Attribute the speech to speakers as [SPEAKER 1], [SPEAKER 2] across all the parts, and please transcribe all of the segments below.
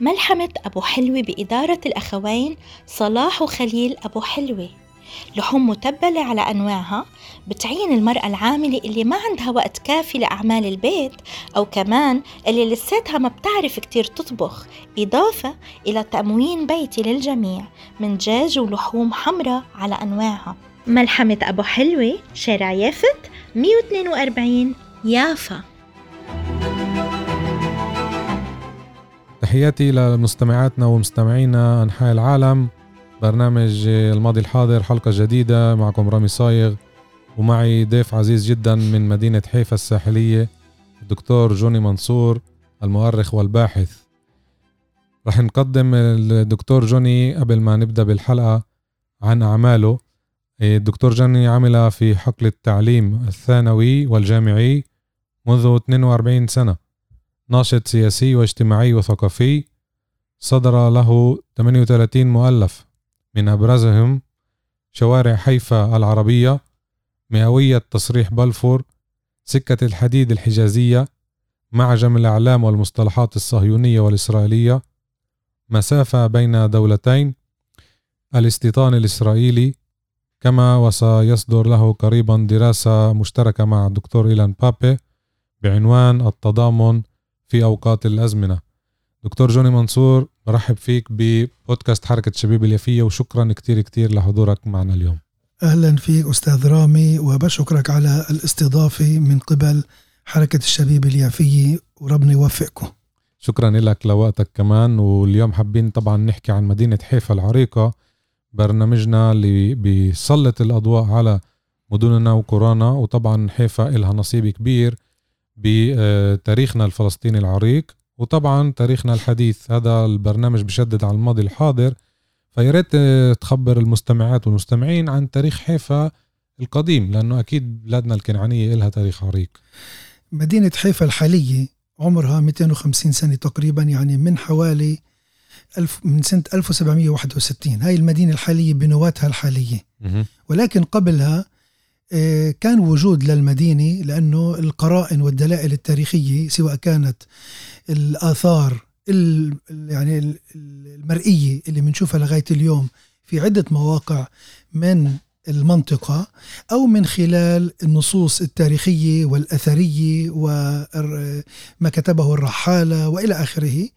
[SPEAKER 1] ملحمة أبو حلوة بإدارة الأخوين صلاح وخليل أبو حلوة. لحوم متبلة على أنواعها بتعين المرأة العاملة اللي ما عندها وقت كافي لأعمال البيت أو كمان اللي لساتها ما بتعرف كتير تطبخ إضافة إلى تموين بيتي للجميع من دجاج ولحوم حمراء على أنواعها. ملحمة أبو حلوة شارع يافت 142 يافا.
[SPEAKER 2] تحياتي لمستمعاتنا ومستمعينا أنحاء العالم. برنامج الماضي الحاضر حلقة جديدة معكم رامي صايغ ومعي ضيف عزيز جدا من مدينة حيفا الساحلية الدكتور جوني منصور المؤرخ والباحث. رح نقدم الدكتور جوني قبل ما نبدأ بالحلقة عن أعماله. الدكتور جوني عمل في حقل التعليم الثانوي والجامعي منذ 42 سنة. ناشط سياسي واجتماعي وثقافي صدر له 38 مؤلف. من أبرزهم شوارع حيفا العربية مئوية تصريح بلفور سكة الحديد الحجازية معجم الأعلام والمصطلحات الصهيونية والإسرائيلية مسافة بين دولتين الاستيطان الإسرائيلي كما وسيصدر له قريبا دراسة مشتركة مع الدكتور إيلان بابي بعنوان التضامن في أوقات الأزمنة. دكتور جوني منصور برحب فيك ببودكاست حركة شبيب اليافية وشكرا كتير كتير لحضورك معنا اليوم.
[SPEAKER 3] أهلا فيك أستاذ رامي وبشكرك على الاستضافة من قبل حركة الشبيب اليافية وربنا يوفقكم.
[SPEAKER 2] شكرا لك لوقتك كمان. واليوم حابين طبعا نحكي عن مدينة حيفا العريقة برنامجنا اللي بيسلط الأضواء على مدننا وقرانا. وطبعا حيفا إلها نصيب كبير. بتاريخنا الفلسطيني العريق وطبعا تاريخنا الحديث. هذا البرنامج بشدد على الماضي الحاضر. فياريت تخبر المستمعات والمستمعين عن تاريخ حيفا القديم لأنه أكيد بلادنا الكنعانية إلها تاريخ عريق.
[SPEAKER 3] مدينة حيفا الحالية عمرها 250 سنة تقريبا يعني من حوالي ألف من سنة 1761 هاي المدينة الحالية بنواتها الحالية. ولكن قبلها آه، كان وجود للمدينة لأنه القرائن والدلائل التاريخية سواء كانت الآثار يعني المرئية اللي بنشوفها لغاية اليوم في عدة مواقع من المنطقة أو من خلال النصوص التاريخية والأثرية وما كتبه الرحالة وإلى آخره.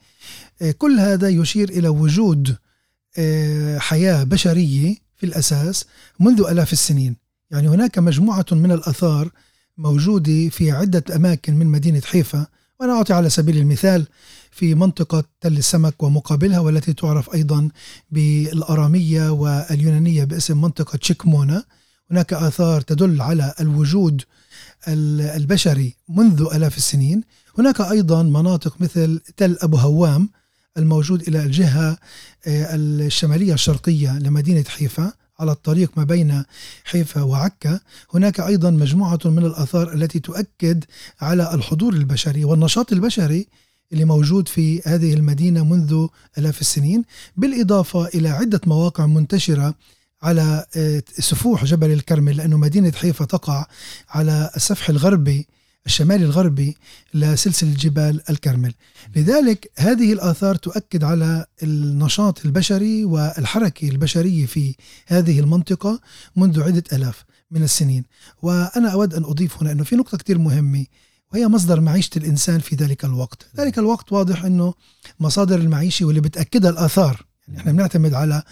[SPEAKER 3] آه، كل هذا يشير إلى وجود آه، حياة بشرية في الأساس منذ ألاف السنين. يعني هناك مجموعة من الآثار موجودة في عدة أماكن من مدينة حيفا وأنا أعطي على سبيل المثال في منطقة تل السمك ومقابلها والتي تعرف أيضا بالأرامية واليونانية باسم منطقة شيكمونا هناك آثار تدل على الوجود البشري منذ آلاف السنين. هناك أيضا مناطق مثل تل أبو هوام الموجود إلى الجهة آه، الشمالية الشرقية لمدينة حيفا. على الطريق ما بين حيفا وعكا هناك أيضا مجموعة من الآثار التي تؤكد على الحضور البشري والنشاط البشري اللي موجود في هذه المدينة منذ آلاف السنين بالإضافة إلى عدة مواقع منتشرة على آه، سفوح جبل الكرمل لأنه مدينة حيفا تقع على السفح الغربي الشمالي الغربي لسلسلة جبال الكرمل. لذلك هذه الآثار تؤكد على النشاط البشري والحركة البشرية في هذه المنطقة منذ عدة ألاف من السنين. وأنا أود أن أضيف هنا أنه في نقطة كتير مهمة وهي مصدر معيشة الإنسان في ذلك الوقت. ذلك الوقت واضح أنه مصادر المعيشة واللي بتأكدها الآثار. يعني إحنا بنعتمد على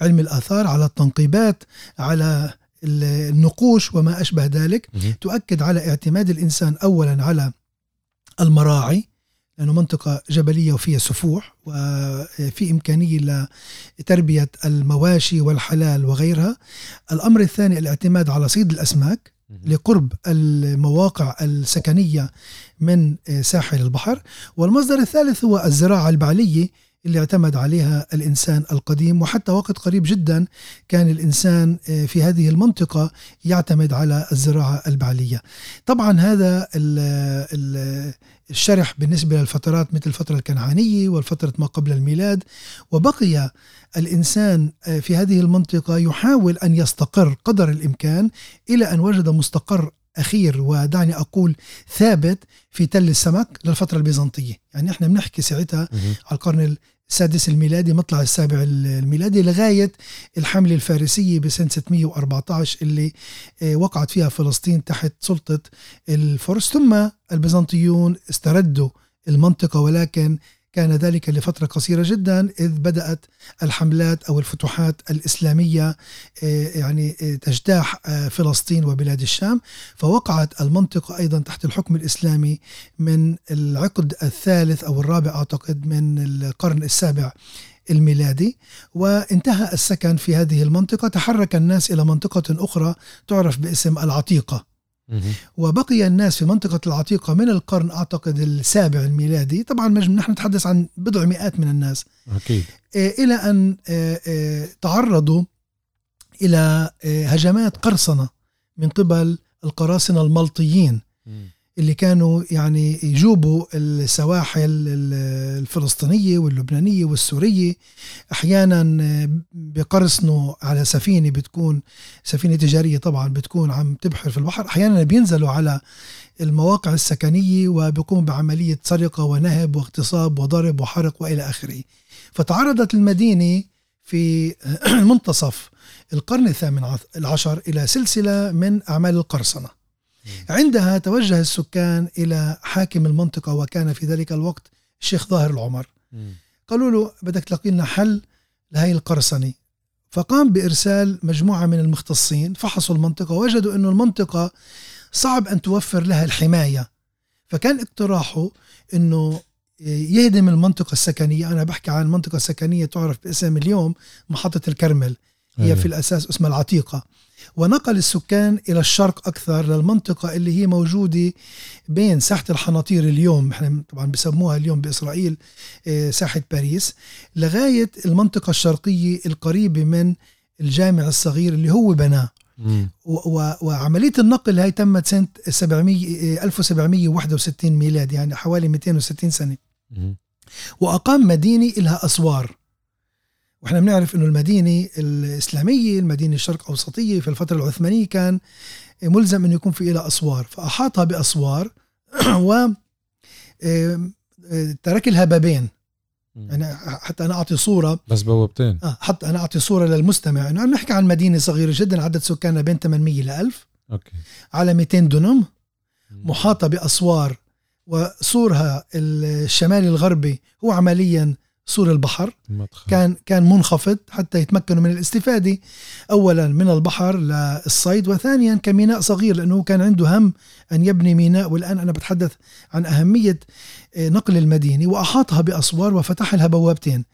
[SPEAKER 3] علم الآثار على التنقيبات على النقوش وما أشبه ذلك تؤكد على اعتماد الإنسان أولا على المراعي لأنه منطقة جبلية وفيها سفوح وفي إمكانية لتربية المواشي والحلال وغيرها. الأمر الثاني الاعتماد على صيد الأسماك لقرب المواقع السكنية من ساحل البحر. والمصدر الثالث هو الزراعة البعلية اللي اعتمد عليها الإنسان القديم وحتى وقت قريب جدا كان الإنسان آه، في هذه المنطقة يعتمد على الزراعة البعلية. طبعا هذا الشرح بالنسبة للفترات مثل الفترة الكنعانية والفترة ما قبل الميلاد. وبقي الإنسان آه، في هذه المنطقة يحاول أن يستقر قدر الإمكان إلى أن وجد مستقر أخير ودعني أقول ثابت في تل السمك للفترة البيزنطية. يعني إحنا بنحكي ساعتها على القرن السادس الميلادي مطلع السابع الميلادي لغاية الحملة الفارسية بسنة 614 اللي آه، وقعت فيها فلسطين تحت سلطة الفرس. ثم البيزنطيون استردوا المنطقة ولكن كان ذلك لفترة قصيرة جدا إذ بدأت الحملات أو الفتوحات الإسلامية آه، يعني آه، تجتاح آه، فلسطين وبلاد الشام. فوقعت المنطقة أيضا تحت الحكم الإسلامي من العقد الثالث أو الرابع أعتقد من القرن السابع الميلادي. وانتهى السكن في هذه المنطقة. تحرك الناس إلى منطقة أخرى تعرف باسم العتيقة. وبقي الناس في منطقة العتيقة من القرن أعتقد السابع الميلادي. طبعا نحن نتحدث عن بضع مئات من الناس.
[SPEAKER 2] أكيد.
[SPEAKER 3] آه، إلى أن آه، آه، تعرضوا إلى هجمات قرصنة من قبل القراصنة الملطيين. اللي كانوا يعني يجوبوا السواحل الفلسطينية واللبنانية والسورية. أحيانا بقرصنوا على سفينة بتكون سفينة تجارية طبعا بتكون عم تبحر في البحر. أحيانا بينزلوا على المواقع السكنية وبيقوموا بعملية سرقة ونهب واغتصاب وضرب وحرق وإلى آخره. فتعرضت المدينة في منتصف القرن الثامن العشر إلى سلسلة من أعمال القرصنة. عندها توجه السكان إلى حاكم المنطقة وكان في ذلك الوقت الشيخ ظاهر العمر. قالوا له بدك تلاقي لنا حل لهي القرصنة. فقام بإرسال مجموعة من المختصين فحصوا المنطقة وجدوا أنه المنطقة صعب أن توفر لها الحماية. فكان اقتراحه أنه يهدم المنطقة السكنية. أنا بحكي عن منطقة سكنية تعرف باسم اليوم محطة الكرمل. هي أيوه. في الأساس اسمها العتيقة. ونقل السكان إلى الشرق أكثر للمنطقة اللي هي موجودة بين ساحة الحناطير اليوم. إحنا طبعا بسموها اليوم بإسرائيل آه، ساحة باريس لغاية المنطقة الشرقية القريبة من الجامع الصغير اللي هو بناه. وعملية النقل هاي تمت سنة 700 1761 ميلاد يعني حوالي 260 سنة. وأقام مدينة لها أسوار. وإحنا بنعرف إنه المدينة الإسلامية المدينة الشرق أوسطية في الفترة العثمانية كان ملزم إنه يكون في لها أسوار. فأحاطها بأسوار و ترك لها بابين. يعني حتى أنا أعطي صورة.
[SPEAKER 2] بس بوابتين.
[SPEAKER 3] آه حتى أنا أعطي صورة للمستمع. إنه عم نحكي عن مدينة صغيرة جدا عدد سكانها بين 800 ل 1000
[SPEAKER 2] أوكي.
[SPEAKER 3] على 200 دنم محاطة بأسوار. وسورها الشمالي الغربي هو عمليا سور البحر. المدخل. كان كان منخفض حتى يتمكنوا من الاستفادة. اولا من البحر للصيد وثانيا كميناء صغير لأنه كان عنده هم أن يبني ميناء. والآن أنا بتحدث عن أهمية آه، نقل المدينة. وأحاطها بأسوار وفتح لها بوابتين.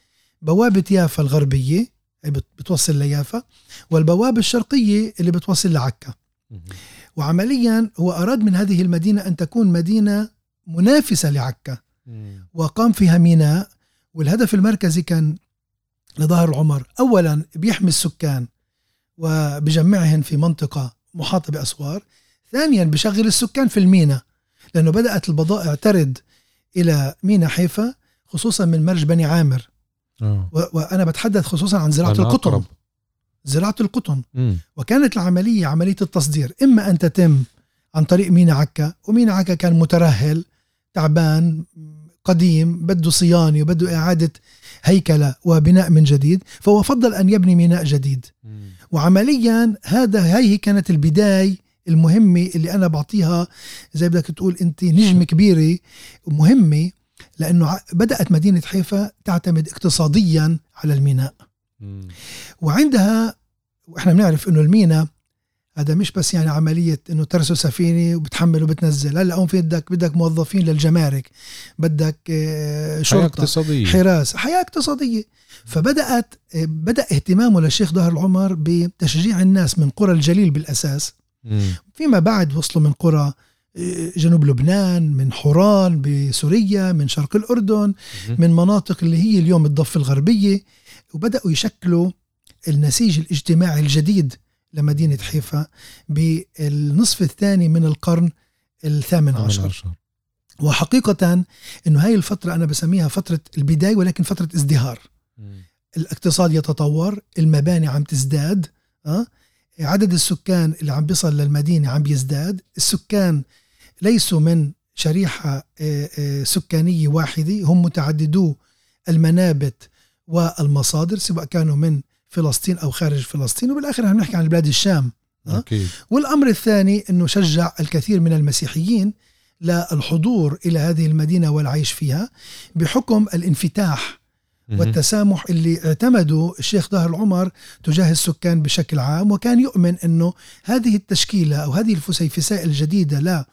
[SPEAKER 3] بوابة يافا الغربية بتوصل ليافا والبوابة الشرقية اللي بتوصل لعكا. وعمليا هو أراد من هذه المدينة أن تكون مدينة منافسة لعكا. وقام فيها ميناء. والهدف المركزي كان لظاهر العمر أولا بيحمي السكان وبجمعهم في منطقة محاطة بأسوار ثانيا بشغل السكان في المينا لأنه بدأت البضائع ترد إلى مينا حيفا خصوصا من مرج بني عامر أوه. وأنا بتحدث خصوصا عن زراعة القطن أقرب. زراعة القطن م. وكانت العملية عملية التصدير إما أن تتم عن طريق مينا عكا ومينا عكا كان مترهل تعبان قديم بده صيانة وبده إعادة هيكلة وبناء من جديد فهو فضل أن يبني ميناء جديد. وعمليا هذا هي كانت البداية المهمة اللي أنا بعطيها. زي بدك تقول أنت نجمة كبيرة مهمة لأنه بدأت مدينة حيفا تعتمد اقتصاديا على الميناء. وعندها وإحنا بنعرف إنه الميناء هذا مش بس يعني عملية إنه ترسو سفينة وبتحمل وبتنزل هلأ هون في بدك بدك موظفين للجمارك بدك آه، شرطة
[SPEAKER 2] حياة اقتصادية.
[SPEAKER 3] حراسة حياة اقتصادية. فبدأت آه، بدأ اهتمامه للشيخ ظهر العمر بتشجيع الناس من قرى الجليل بالأساس. مم. فيما بعد وصلوا من قرى جنوب لبنان من حوران بسوريا من شرق الأردن من مناطق اللي هي اليوم الضفة الغربية وبدأوا يشكلوا النسيج الاجتماعي الجديد. لمدينة حيفا بالنصف الثاني من القرن الثامن عشر. وحقيقة أنه هاي الفترة أنا بسميها فترة البداية ولكن فترة ازدهار. الاقتصاد يتطور المباني عم تزداد أه؟ عدد السكان اللي عم بيصل للمدينة عم بيزداد السكان ليسوا من شريحة آه، آه، سكانية واحدة هم متعددو المنابت والمصادر سواء كانوا من فلسطين أو خارج فلسطين وبالآخر عم نحكي عن بلاد الشام
[SPEAKER 2] أكيد.
[SPEAKER 3] والأمر الثاني أنه شجع الكثير من المسيحيين للحضور إلى هذه المدينة والعيش فيها بحكم الانفتاح والتسامح اللي اعتمده الشيخ ظاهر العمر تجاه السكان بشكل عام وكان يؤمن أنه هذه التشكيلة أو هذه الفسيفساء الجديدة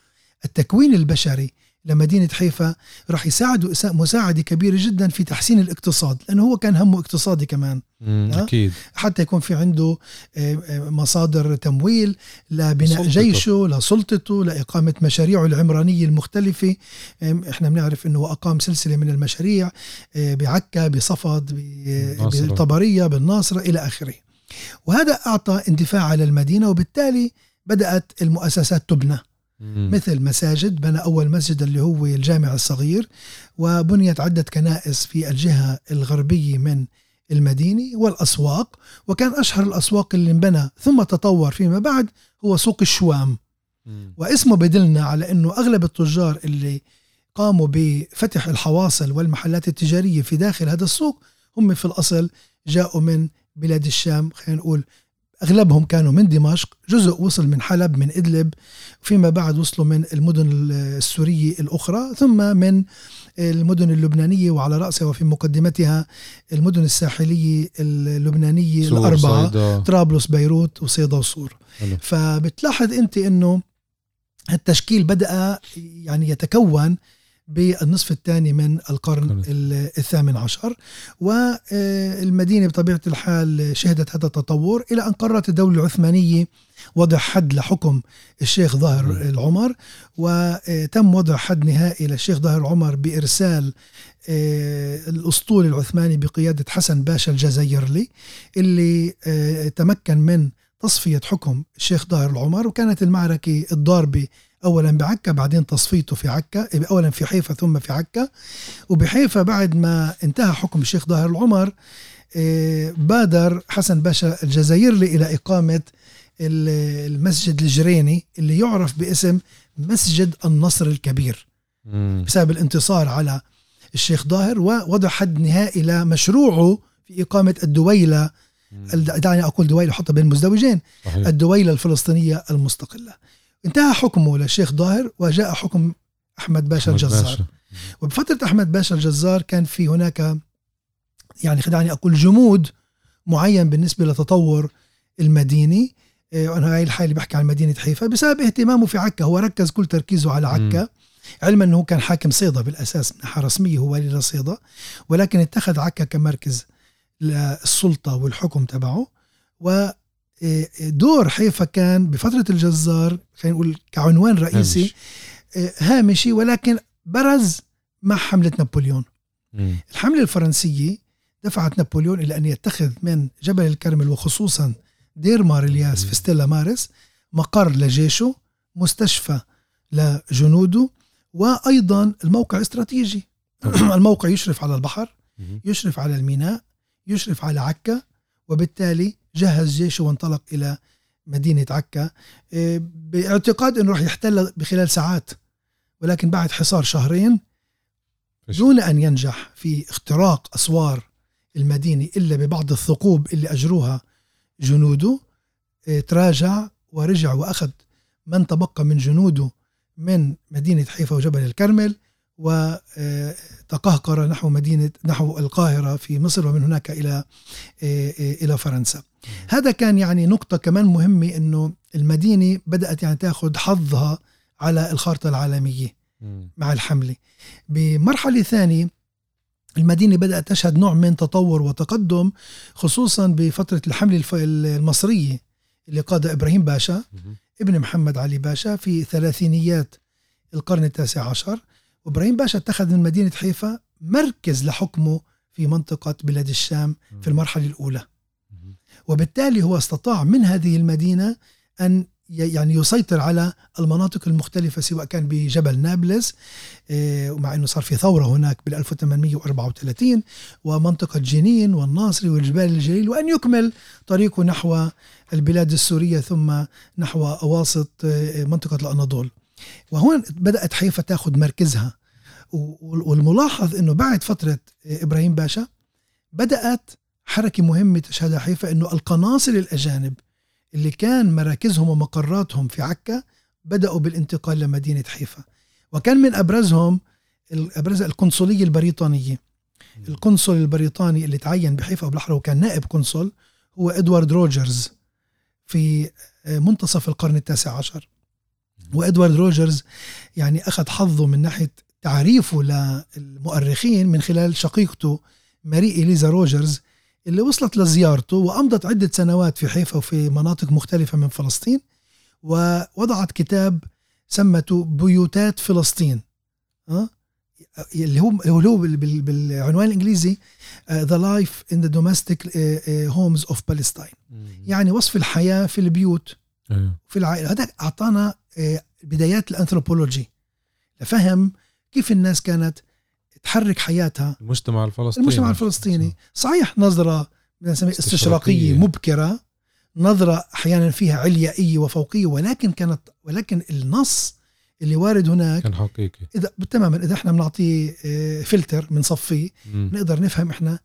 [SPEAKER 3] للتكوين البشري لمدينة حيفا راح يساعدوا مساعدة كبيرة جدا في تحسين الاقتصاد لأنه هو كان همه اقتصادي كمان.
[SPEAKER 2] أكيد.
[SPEAKER 3] حتى يكون في عنده مصادر تمويل لبناء سلطته. جيشه لسلطته لإقامة مشاريعه العمرانية المختلفة. إحنا بنعرف أنه أقام سلسلة من المشاريع بعكا بصفد بالطبرية بالناصرة إلى آخره. وهذا أعطى اندفاع للمدينة وبالتالي بدأت المؤسسات تبنى. مثل مساجد بنى أول مسجد اللي هو الجامع الصغير وبنيت عدة كنائس في الجهة الغربية من المدينة والأسواق وكان أشهر الأسواق اللي انبنى ثم تطور فيما بعد هو سوق الشوام. واسمه بدلنا على أنه أغلب التجار اللي قاموا بفتح الحواصل والمحلات التجارية في داخل هذا السوق هم في الأصل جاءوا من بلاد الشام خلينا نقول أغلبهم كانوا من دمشق جزء وصل من حلب من إدلب فيما بعد وصلوا من المدن السورية الأخرى ثم من المدن اللبنانية وعلى رأسها وفي مقدمتها المدن الساحلية اللبنانية الأربعة صيدا. طرابلس بيروت وصيدا وصور فبتلاحظ أنت أنه التشكيل بدأ يعني يتكون بالنصف الثاني من القرن الثامن عشر. والمدينة بطبيعة الحال شهدت هذا التطور إلى أن قررت الدولة العثمانية وضع حد لحكم الشيخ ظاهر العمر وتم وضع حد نهائي للشيخ ظاهر العمر بإرسال آه، الأسطول العثماني بقيادة حسن باشا الجزائرلي اللي آه، تمكن من تصفية حكم الشيخ ظاهر العمر وكانت المعركة الضاربة اولا بعكا بعدين تصفيته في عكا اولا في حيفا ثم في عكا. وبحيفا بعد ما انتهى حكم الشيخ ظاهر العمر آه، بادر حسن باشا الجزائري إلى إقامة المسجد الجريني اللي يعرف باسم مسجد النصر الكبير. بسبب الانتصار على الشيخ ظاهر ووضع حد نهائي لمشروعه في إقامة الدويلة دعني أقول دويلة حتى بين مزدوجين. الدويلة الفلسطينية المستقلة. انتهى حكمه للشيخ ظاهر وجاء حكم أحمد باشا الجزار. باشا. وبفترة أحمد باشا الجزار كان في هناك يعني خدعني أقول جمود معين بالنسبة لتطور المديني. وأنا هاي الحالة بحكي عن مدينة حيفا. بسبب اهتمامه في عكا هو ركز كل تركيزه على عكا. علما أنه كان حاكم صيدا بالأساس من ناحيه رسميه هو ولي لصيدا ولكن اتخذ عكا كمركز للسلطة والحكم تبعه. و دور حيفا كان بفترة الجزار خلينا نقول كعنوان رئيسي هامشي ولكن برز مع حملة نابليون. الحملة الفرنسية دفعت نابليون إلى أن يتخذ من جبل الكرمل وخصوصا دير مارلياس في ستيلا مارس مقر لجيشه مستشفى لجنوده وأيضا الموقع استراتيجي. الموقع يشرف على البحر يشرف على الميناء يشرف على عكا وبالتالي جهز جيشه وانطلق إلى مدينة عكا. آه، باعتقاد أنه راح يحتل بخلال ساعات ولكن بعد حصار شهرين دون أن ينجح في اختراق أسوار المدينة إلا ببعض الثقوب اللي أجروها جنوده. آه، تراجع ورجع وأخذ من تبقى من جنوده من مدينة حيفا وجبل الكرمل وتقهقر نحو مدينة نحو القاهرة في مصر ومن هناك إلى إلى فرنسا. هذا كان يعني نقطة كمان مهمة أنه المدينة بدأت يعني تأخذ حظها على الخارطة العالمية مع الحملة. بمرحلة ثانية المدينة بدأت تشهد نوع من تطور وتقدم خصوصا بفترة الحملة المصرية اللي قادها إبراهيم باشا ابن محمد علي باشا في ثلاثينيات القرن التاسع عشر. وإبراهيم باشا اتخذ من مدينة حيفا مركز لحكمه في منطقة بلاد الشام في المرحلة الأولى. وبالتالي هو استطاع من هذه المدينة أن يعني يسيطر على المناطق المختلفة سواء كان بجبل نابلس آه، ومع أنه صار في ثورة هناك بال 1834 ومنطقة جنين والناصري والجبال الجليل وأن يكمل طريقه نحو البلاد السورية ثم نحو أواسط آه، منطقة الأناضول. وهون بدأت حيفا تأخذ مركزها. والملاحظ أنه بعد فترة آه، إبراهيم باشا بدأت حركة مهمة تشهدها حيفا أنه القناصل الأجانب اللي كان مراكزهم ومقراتهم في عكا بدأوا بالانتقال لمدينة حيفا. وكان من أبرزهم أبرز القنصلية البريطانية القنصل البريطاني اللي تعين بحيفا وبالأحرى وكان نائب قنصل هو إدوارد روجرز في آه، منتصف القرن التاسع عشر. وإدوارد روجرز يعني أخذ حظه من ناحية تعريفه للمؤرخين من خلال شقيقته ماري إليزا روجرز اللي وصلت لزيارته وأمضت عدة سنوات في حيفا وفي مناطق مختلفة من فلسطين ووضعت كتاب سمته بيوتات فلسطين أه؟ اللي هو اللي هو بالعنوان الإنجليزي the life in the domestic homes of Palestine يعني وصف الحياة في البيوت أيوه. في العائلة هذا أعطانا uh, بدايات الأنثروبولوجي لفهم كيف الناس كانت تحرك حياتها.
[SPEAKER 2] المجتمع الفلسطيني.
[SPEAKER 3] المجتمع الفلسطيني. صحيح نظرة استشراقية. مبكرة نظرة أحيانا فيها عليائية وفوقية ولكن كانت ولكن النص اللي وارد هناك
[SPEAKER 2] كان حقيقي.
[SPEAKER 3] إذا تماما إذا إحنا بنعطيه فلتر بنصفيه نقدر نفهم إحنا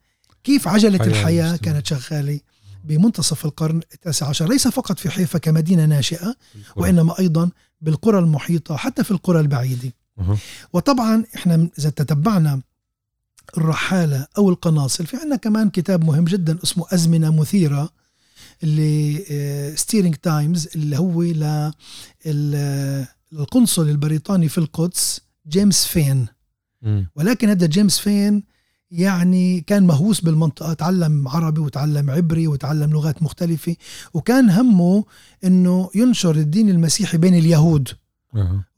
[SPEAKER 3] كيف عجلة الحياة, الحياة كانت شغالة بمنتصف القرن التاسع عشر. ليس فقط في حيفا كمدينة ناشئة وإنما أيضا بالقرى المحيطة حتى في القرى البعيدة. وطبعا إحنا إذا تتبعنا الرحالة أو القناصل في عندنا كمان كتاب مهم جدا اسمه أزمنة مثيرة اللي Stirring Times اللي هو للقنصل البريطاني في القدس جيمس فين. ولكن هذا جيمس فين يعني كان مهووس بالمنطقة تعلم عربي وتعلم عبري وتعلم لغات مختلفة وكان همه إنه ينشر الدين المسيحي بين اليهود.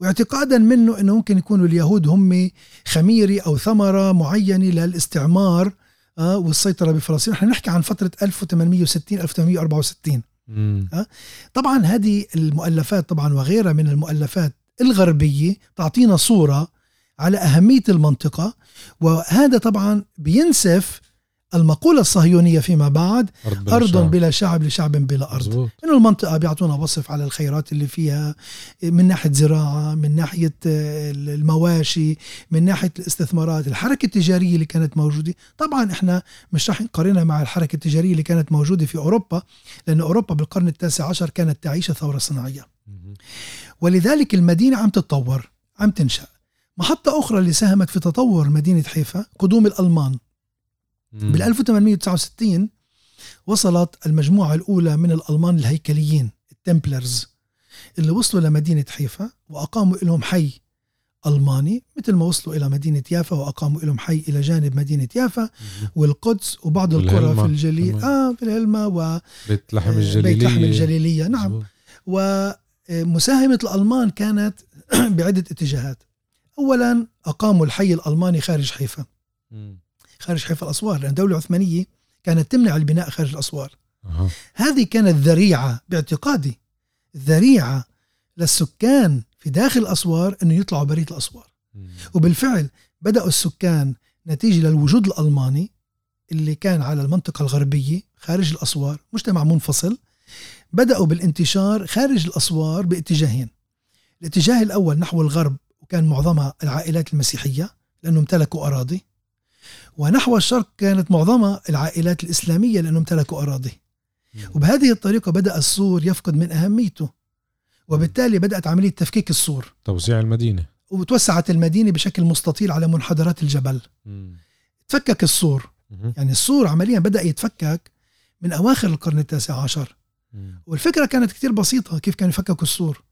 [SPEAKER 3] واعتقادا منه إنه ممكن يكونوا اليهود هم خميره أو ثمرة معينة للاستعمار آه والسيطرة بفلسطين. إحنا نحكي عن فترة 1860 1864 آه طبعا هذه المؤلفات طبعا وغيرها من المؤلفات الغربية تعطينا صورة على أهمية المنطقة وهذا طبعا بينسف المقولة الصهيونية فيما بعد أرض بلا, أرض شعب. بلا شعب لشعب بلا أرض. مزبوط. إنه المنطقة بيعطونا وصف على الخيرات اللي فيها من ناحية زراعة من ناحية المواشي من ناحية الاستثمارات الحركة التجارية اللي كانت موجودة. طبعا إحنا مش رح نقارنها مع الحركة التجارية اللي كانت موجودة في أوروبا لأن أوروبا بالقرن التاسع عشر كانت تعيش الثورة الصناعية ولذلك المدينة عم تتطور عم تنشأ. محطة أخرى اللي ساهمت في تطور مدينة حيفا قدوم الألمان. بال 1869 وصلت المجموعة الأولى من الألمان الهيكليين التمبلرز اللي وصلوا لمدينة حيفا وأقاموا لهم حي ألماني مثل ما وصلوا إلى مدينة يافا وأقاموا لهم حي إلى جانب مدينة يافا والقدس وبعض القرى في الجليل آه في الهلمة و
[SPEAKER 2] بيت لحم الجليلية
[SPEAKER 3] بيت لحم الجليلية. نعم. ومساهمة الألمان كانت بعدة اتجاهات. أولا أقاموا الحي الألماني خارج حيفا. خارج حيفا الأسوار لأن الدولة العثمانية كانت تمنع البناء خارج الأسوار. أه. هذه كانت ذريعة باعتقادي ذريعة للسكان في داخل الأسوار أنه يطلعوا برية الأسوار. وبالفعل بدأوا السكان نتيجة للوجود الألماني اللي كان على المنطقة الغربية خارج الأسوار مجتمع منفصل. بدأوا بالانتشار خارج الأسوار باتجاهين. الاتجاه الأول نحو الغرب وكان معظمها العائلات المسيحية لأنه امتلكوا أراضي. ونحو الشرق كانت معظمها العائلات الإسلامية لأنهم امتلكوا أراضي. وبهذه الطريقة بدأ السور يفقد من أهميته. وبالتالي بدأت عملية تفكيك السور.
[SPEAKER 2] توسيع المدينة.
[SPEAKER 3] وتوسعت المدينة بشكل مستطيل على منحدرات الجبل. تفكك السور. يعني السور عمليا بدأ يتفكك من أواخر القرن التاسع عشر. والفكرة كانت كتير بسيطة كيف كانوا يفككوا السور.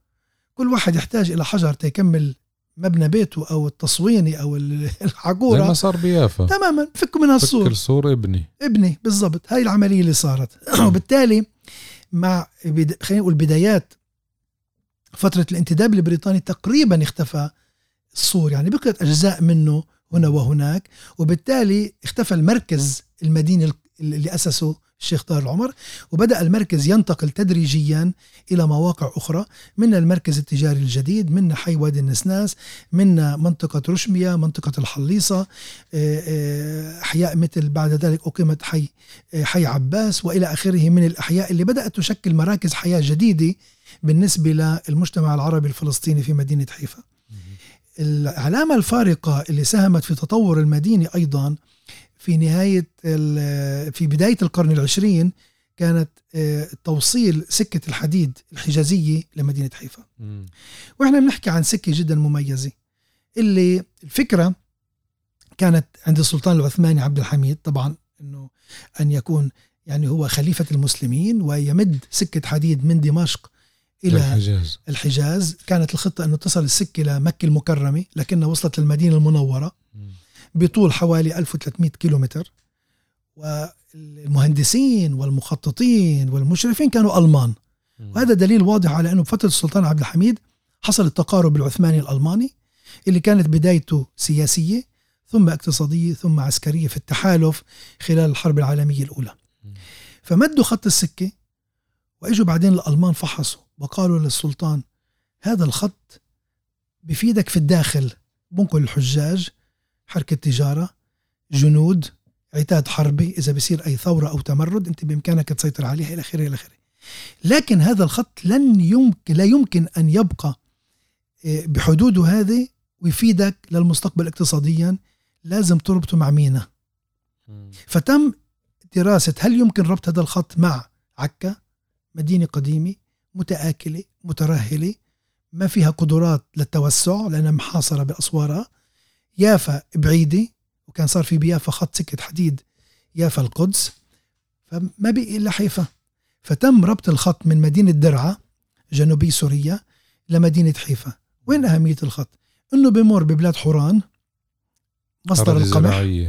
[SPEAKER 3] كل واحد يحتاج إلى حجر تيكمل مبنى بيته أو التصويني أو الحقوره
[SPEAKER 2] زي ما صار بيافا.
[SPEAKER 3] تماما فكوا منها السور
[SPEAKER 2] فك السور ابني.
[SPEAKER 3] ابني بالضبط. هاي العملية اللي صارت. وبالتالي مع خلينا نقول بدايات فترة الانتداب البريطاني تقريبا اختفى الصور. يعني بقيت أجزاء منه هنا وهناك. وبالتالي اختفى المركز المديني اللي أسسه الشيخ طاهر العمر وبدأ المركز ينتقل تدريجيا إلى مواقع أخرى من المركز التجاري الجديد من حي وادي النسناس من منطقة رشمية منطقة الحليصة آه، آه، أحياء مثل بعد ذلك أقيمت حي آه، حي عباس وإلى آخره من الأحياء اللي بدأت تشكل مراكز حياة جديدة بالنسبة للمجتمع العربي الفلسطيني في مدينة حيفا. العلامة الفارقة اللي ساهمت في تطور المدينة أيضا في نهاية في بداية القرن العشرين كانت آه، توصيل سكة الحديد الحجازية لمدينة حيفا. وإحنا بنحكي عن سكة جدا مميزة. اللي الفكرة كانت عند السلطان العثماني عبد الحميد طبعا أنه أن يكون يعني هو خليفة المسلمين ويمد سكة حديد من دمشق إلى الحجاز الحجاز. كانت الخطة أنه تصل السكة لمكة المكرمة لكنها وصلت للمدينة المنورة. بطول حوالي 1300 كيلومتر والمهندسين والمخططين والمشرفين كانوا ألمان. وهذا دليل واضح على أنه بفترة السلطان عبد الحميد حصل التقارب العثماني الألماني اللي كانت بدايته سياسية ثم اقتصادية ثم عسكرية في التحالف خلال الحرب العالمية الأولى. فمدوا خط السكة وإجوا بعدين الألمان فحصوا وقالوا للسلطان هذا الخط بفيدك في الداخل بنقل الحجاج حركة تجارة جنود عتاد حربي إذا بصير أي ثورة أو تمرد أنت بإمكانك تسيطر عليها إلى آخره إلى آخره. لكن هذا الخط لن يمكن لا يمكن أن يبقى آه، بحدوده هذه ويفيدك للمستقبل اقتصاديا لازم تربطه مع مينا. فتم دراسة هل يمكن ربط هذا الخط مع عكا؟ مدينة قديمة متآكلة مترهلة ما فيها قدرات للتوسع لأنها محاصرة بأسوارها. يافا بعيدة وكان صار في بيافا خط سكة حديد يافا القدس. فما بقي إلا حيفا. فتم ربط الخط من مدينة درعا جنوبي سوريا لمدينة حيفا. وين أهمية الخط؟ إنه بمر ببلاد حوران مصدر القمح زراعية.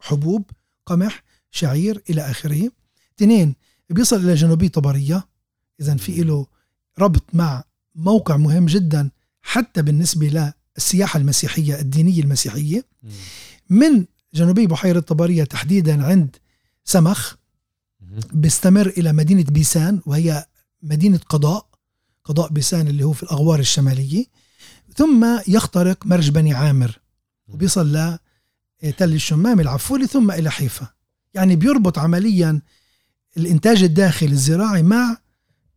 [SPEAKER 3] حبوب قمح شعير إلى آخره. اثنين بيصل إلى جنوبي طبرية. إذا في له ربط مع موقع مهم جدا حتى بالنسبة السياحة المسيحية الدينية المسيحية. من جنوبي بحيرة طبرية تحديدا عند سمخ بيستمر إلى مدينة بيسان وهي مدينة قضاء قضاء بيسان اللي هو في الأغوار الشمالية. ثم يخترق مرج بني عامر وبيصل لتل الشمام العفولي ثم إلى حيفا. يعني بيربط عمليا الإنتاج الداخلي الزراعي مع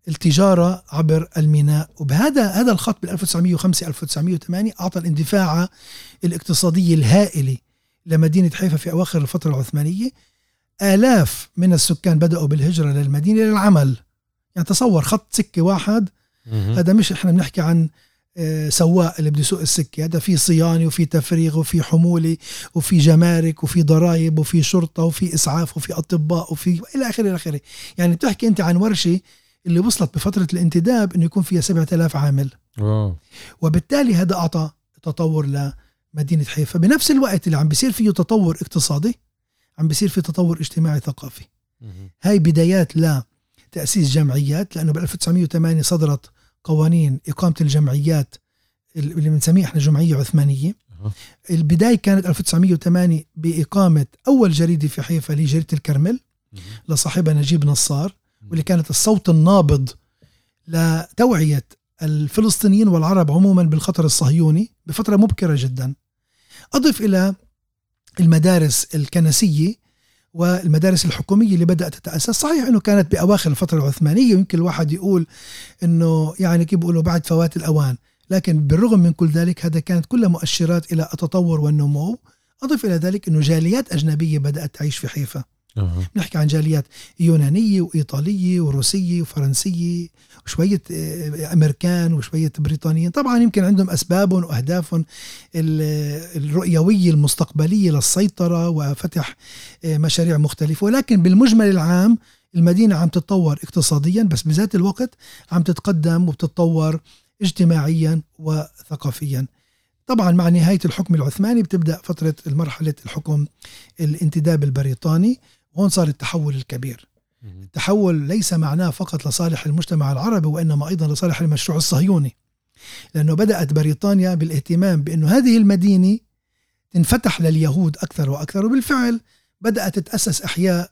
[SPEAKER 3] التجارة عبر الميناء. وبهذا هذا الخط بال 1905 1908 أعطى الاندفاع الاقتصادي الهائل لمدينة حيفا في أواخر الفترة العثمانية. آلاف من السكان بدأوا بالهجرة للمدينة للعمل. يعني تصور خط سكة واحد. هذا مش إحنا بنحكي عن آه، سواق اللي بده يسوق السكة. هذا في صيانة وفي تفريغ وفي حمولة وفي جمارك وفي ضرائب وفي شرطة وفي إسعاف وفي أطباء وفي إلى آخره إلى آخره. يعني بتحكي أنت عن ورشة اللي وصلت بفترة الانتداب إنه يكون فيها 7000 عامل. أوه. وبالتالي هذا أعطى تطور لمدينة حيفا بنفس الوقت اللي عم بيصير فيه تطور اقتصادي عم بيصير في تطور اجتماعي ثقافي. هاي بدايات لتأسيس جمعيات لأنه ب 1908 صدرت قوانين إقامة الجمعيات اللي بنسميها إحنا جمعية عثمانية. البداية كانت 1908 بإقامة أول جريدة في حيفا اللي جريدة الكرمل لصاحبها نجيب نصار. واللي كانت الصوت النابض لتوعية الفلسطينيين والعرب عموما بالخطر الصهيوني بفترة مبكرة جدا. أضف إلى المدارس الكنسية والمدارس الحكومية اللي بدأت تتأسس. صحيح أنه كانت بأواخر الفترة العثمانية ويمكن الواحد يقول أنه يعني كيف بيقولوا بعد فوات الأوان. لكن بالرغم من كل ذلك هذا كانت كلها مؤشرات إلى التطور والنمو. أضف إلى ذلك أنه جاليات أجنبية بدأت تعيش في حيفا. أه. نحكي عن جاليات يونانية وإيطالية وروسية وفرنسية وشوية آه، أمريكان وشوية بريطانيين. طبعا يمكن عندهم أسبابهم وأهدافهم الرؤيوية المستقبلية للسيطرة وفتح آه، مشاريع مختلفة. ولكن بالمجمل العام المدينة عم تتطور اقتصاديا بس بذات الوقت عم تتقدم وبتتطور اجتماعيا وثقافيا. طبعا مع نهاية الحكم العثماني بتبدأ فترة مرحلة الحكم الانتداب البريطاني. وهون صار التحول الكبير. التحول ليس معناه فقط لصالح المجتمع العربي وإنما أيضا لصالح المشروع الصهيوني. لأنه بدأت بريطانيا بالاهتمام بأنه هذه المدينة تنفتح لليهود أكثر وأكثر وبالفعل بدأت تتأسس أحياء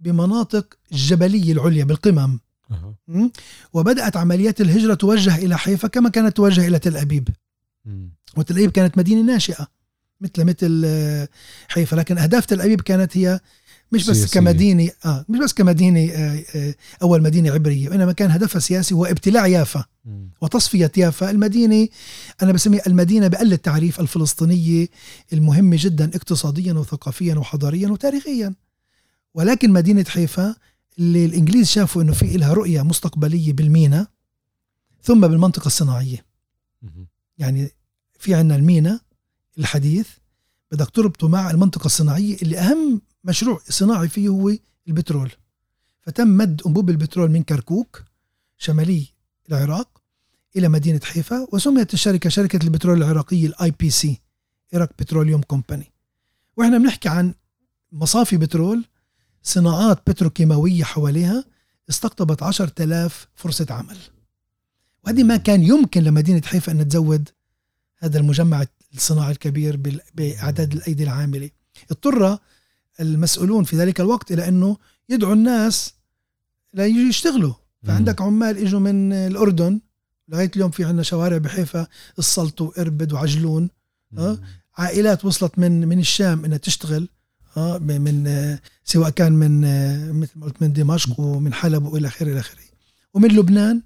[SPEAKER 3] بمناطق الجبلية العليا بالقمم? وبدأت عمليات الهجرة توجه إلى حيفا كما كانت توجه إلى تل أبيب. وتل أبيب كانت مدينة ناشئة مثل مثل آه، حيفا. لكن أهداف تل أبيب كانت هي مش بس
[SPEAKER 2] سياسية.
[SPEAKER 3] كمدينة آه مش بس كمدينة آه آه أول مدينة عبرية وإنما كان هدفها السياسي هو ابتلاع يافا
[SPEAKER 2] مم.
[SPEAKER 3] وتصفية يافا المدينة أنا بسميها المدينة بقل التعريف الفلسطينية المهمة جدا اقتصاديا وثقافيا وحضاريا وتاريخيا ولكن مدينة حيفا اللي الإنجليز شافوا أنه في إلها رؤية مستقبلية بالمينا ثم بالمنطقة الصناعية
[SPEAKER 2] مم.
[SPEAKER 3] يعني في عنا المينا الحديث بدك تربطه مع المنطقة الصناعية اللي أهم مشروع صناعي فيه هو البترول. فتم مد أنبوب البترول من كركوك شمالي العراق إلى مدينة حيفا وسميت الشركة شركة البترول العراقية ال IPC Iraq Petroleum Company وإحنا بنحكي عن مصافي بترول صناعات بتروكيماوية حواليها استقطبت 10000 فرصة عمل. وهذه ما كان يمكن لمدينة حيفا أن تزود هذا المجمع الصناعي الكبير بأعداد الأيدي العاملة. اضطر المسؤولون في ذلك الوقت إلى أنه يدعوا الناس لا يجوا يشتغلوا فعندك عمال إجوا من الأردن لغاية اليوم في عندنا شوارع بحيفا السلط وإربد وعجلون آه. عائلات وصلت من من الشام إنها تشتغل آه من- سواء كان من مثل ما قلت من دمشق ومن حلب وإلى آخره إلى آخره. ومن لبنان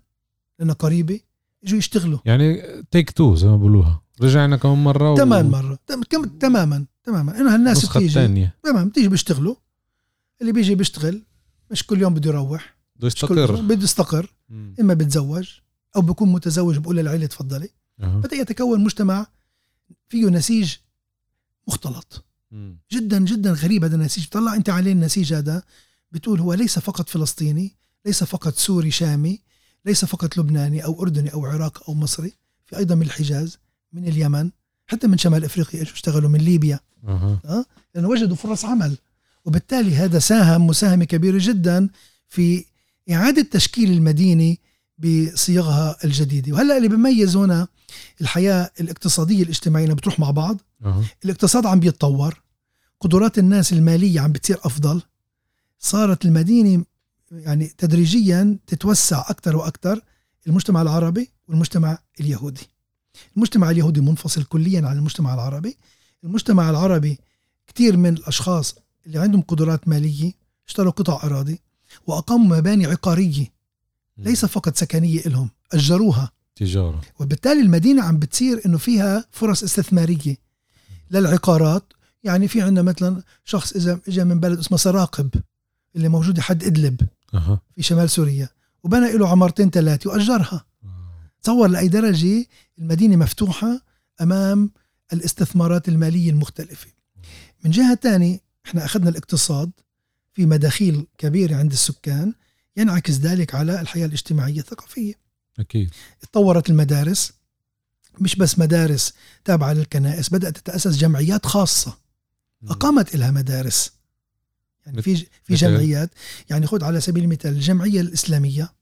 [SPEAKER 3] لأنها قريبة إجوا يشتغلوا.
[SPEAKER 2] يعني تيك تو زي ما بقولوها رجعنا كمان مرة و...
[SPEAKER 3] تمام مرة. تم- كم- تماما. تماما إنه هالناس بتيجي
[SPEAKER 2] الثانية
[SPEAKER 3] تمام. بتيجي بيشتغلوا. اللي بيجي بيشتغل مش كل يوم بده يروح.
[SPEAKER 2] بده يستقر.
[SPEAKER 3] بده يستقر. إما بتزوج أو بكون متزوج بقول للعيلة تفضلي.
[SPEAKER 2] أها.
[SPEAKER 3] بدأ يتكون مجتمع فيه نسيج مختلط.
[SPEAKER 2] مم.
[SPEAKER 3] جدا جدا غريب هذا النسيج. طلع أنت عليه النسيج هذا بتقول هو ليس فقط فلسطيني ليس فقط سوري شامي ليس فقط لبناني أو أردني أو عراقي أو مصري. في أيضا من الحجاز من اليمن. حتى من شمال إفريقيا اجوا اشتغلوا من ليبيا.
[SPEAKER 2] أها.
[SPEAKER 3] لأنه وجدوا فرص عمل. وبالتالي هذا ساهم مساهمة كبيرة جدا في إعادة تشكيل المدينة بصيغها الجديدة. وهلأ اللي بيميز هنا الحياة الاقتصادية الاجتماعية بتروح مع بعض.
[SPEAKER 2] أها.
[SPEAKER 3] الاقتصاد عم بيتطور. قدرات الناس المالية عم بتصير أفضل. صارت المدينة يعني تدريجيا تتوسع أكثر وأكثر المجتمع العربي والمجتمع اليهودي. المجتمع اليهودي منفصل كليا عن المجتمع العربي. المجتمع العربي كثير من الأشخاص اللي عندهم قدرات مالية اشتروا قطع أراضي وأقاموا مباني عقارية ليس فقط سكنية إلهم أجروها.
[SPEAKER 2] تجارة.
[SPEAKER 3] وبالتالي المدينة عم بتصير إنه فيها فرص استثمارية للعقارات. يعني في عندنا مثلا شخص اذا اجى من بلد اسمه سراقب اللي موجودة حد إدلب
[SPEAKER 2] أها.
[SPEAKER 3] في شمال سوريا وبنى له عمارتين ثلاثة وأجرها. تصور لأي درجة المدينة مفتوحة أمام الاستثمارات المالية المختلفة. من جهة تانية إحنا أخذنا الاقتصاد في مداخيل كبيرة عند السكان ينعكس ذلك على الحياة الاجتماعية الثقافية.
[SPEAKER 2] أكيد.
[SPEAKER 3] تطورت المدارس مش بس مدارس تابعة للكنائس بدأت تتأسس جمعيات خاصة. أقامت لها مدارس. يعني في في؟ جمعيات. يعني خذ على سبيل المثال الجمعية الإسلامية.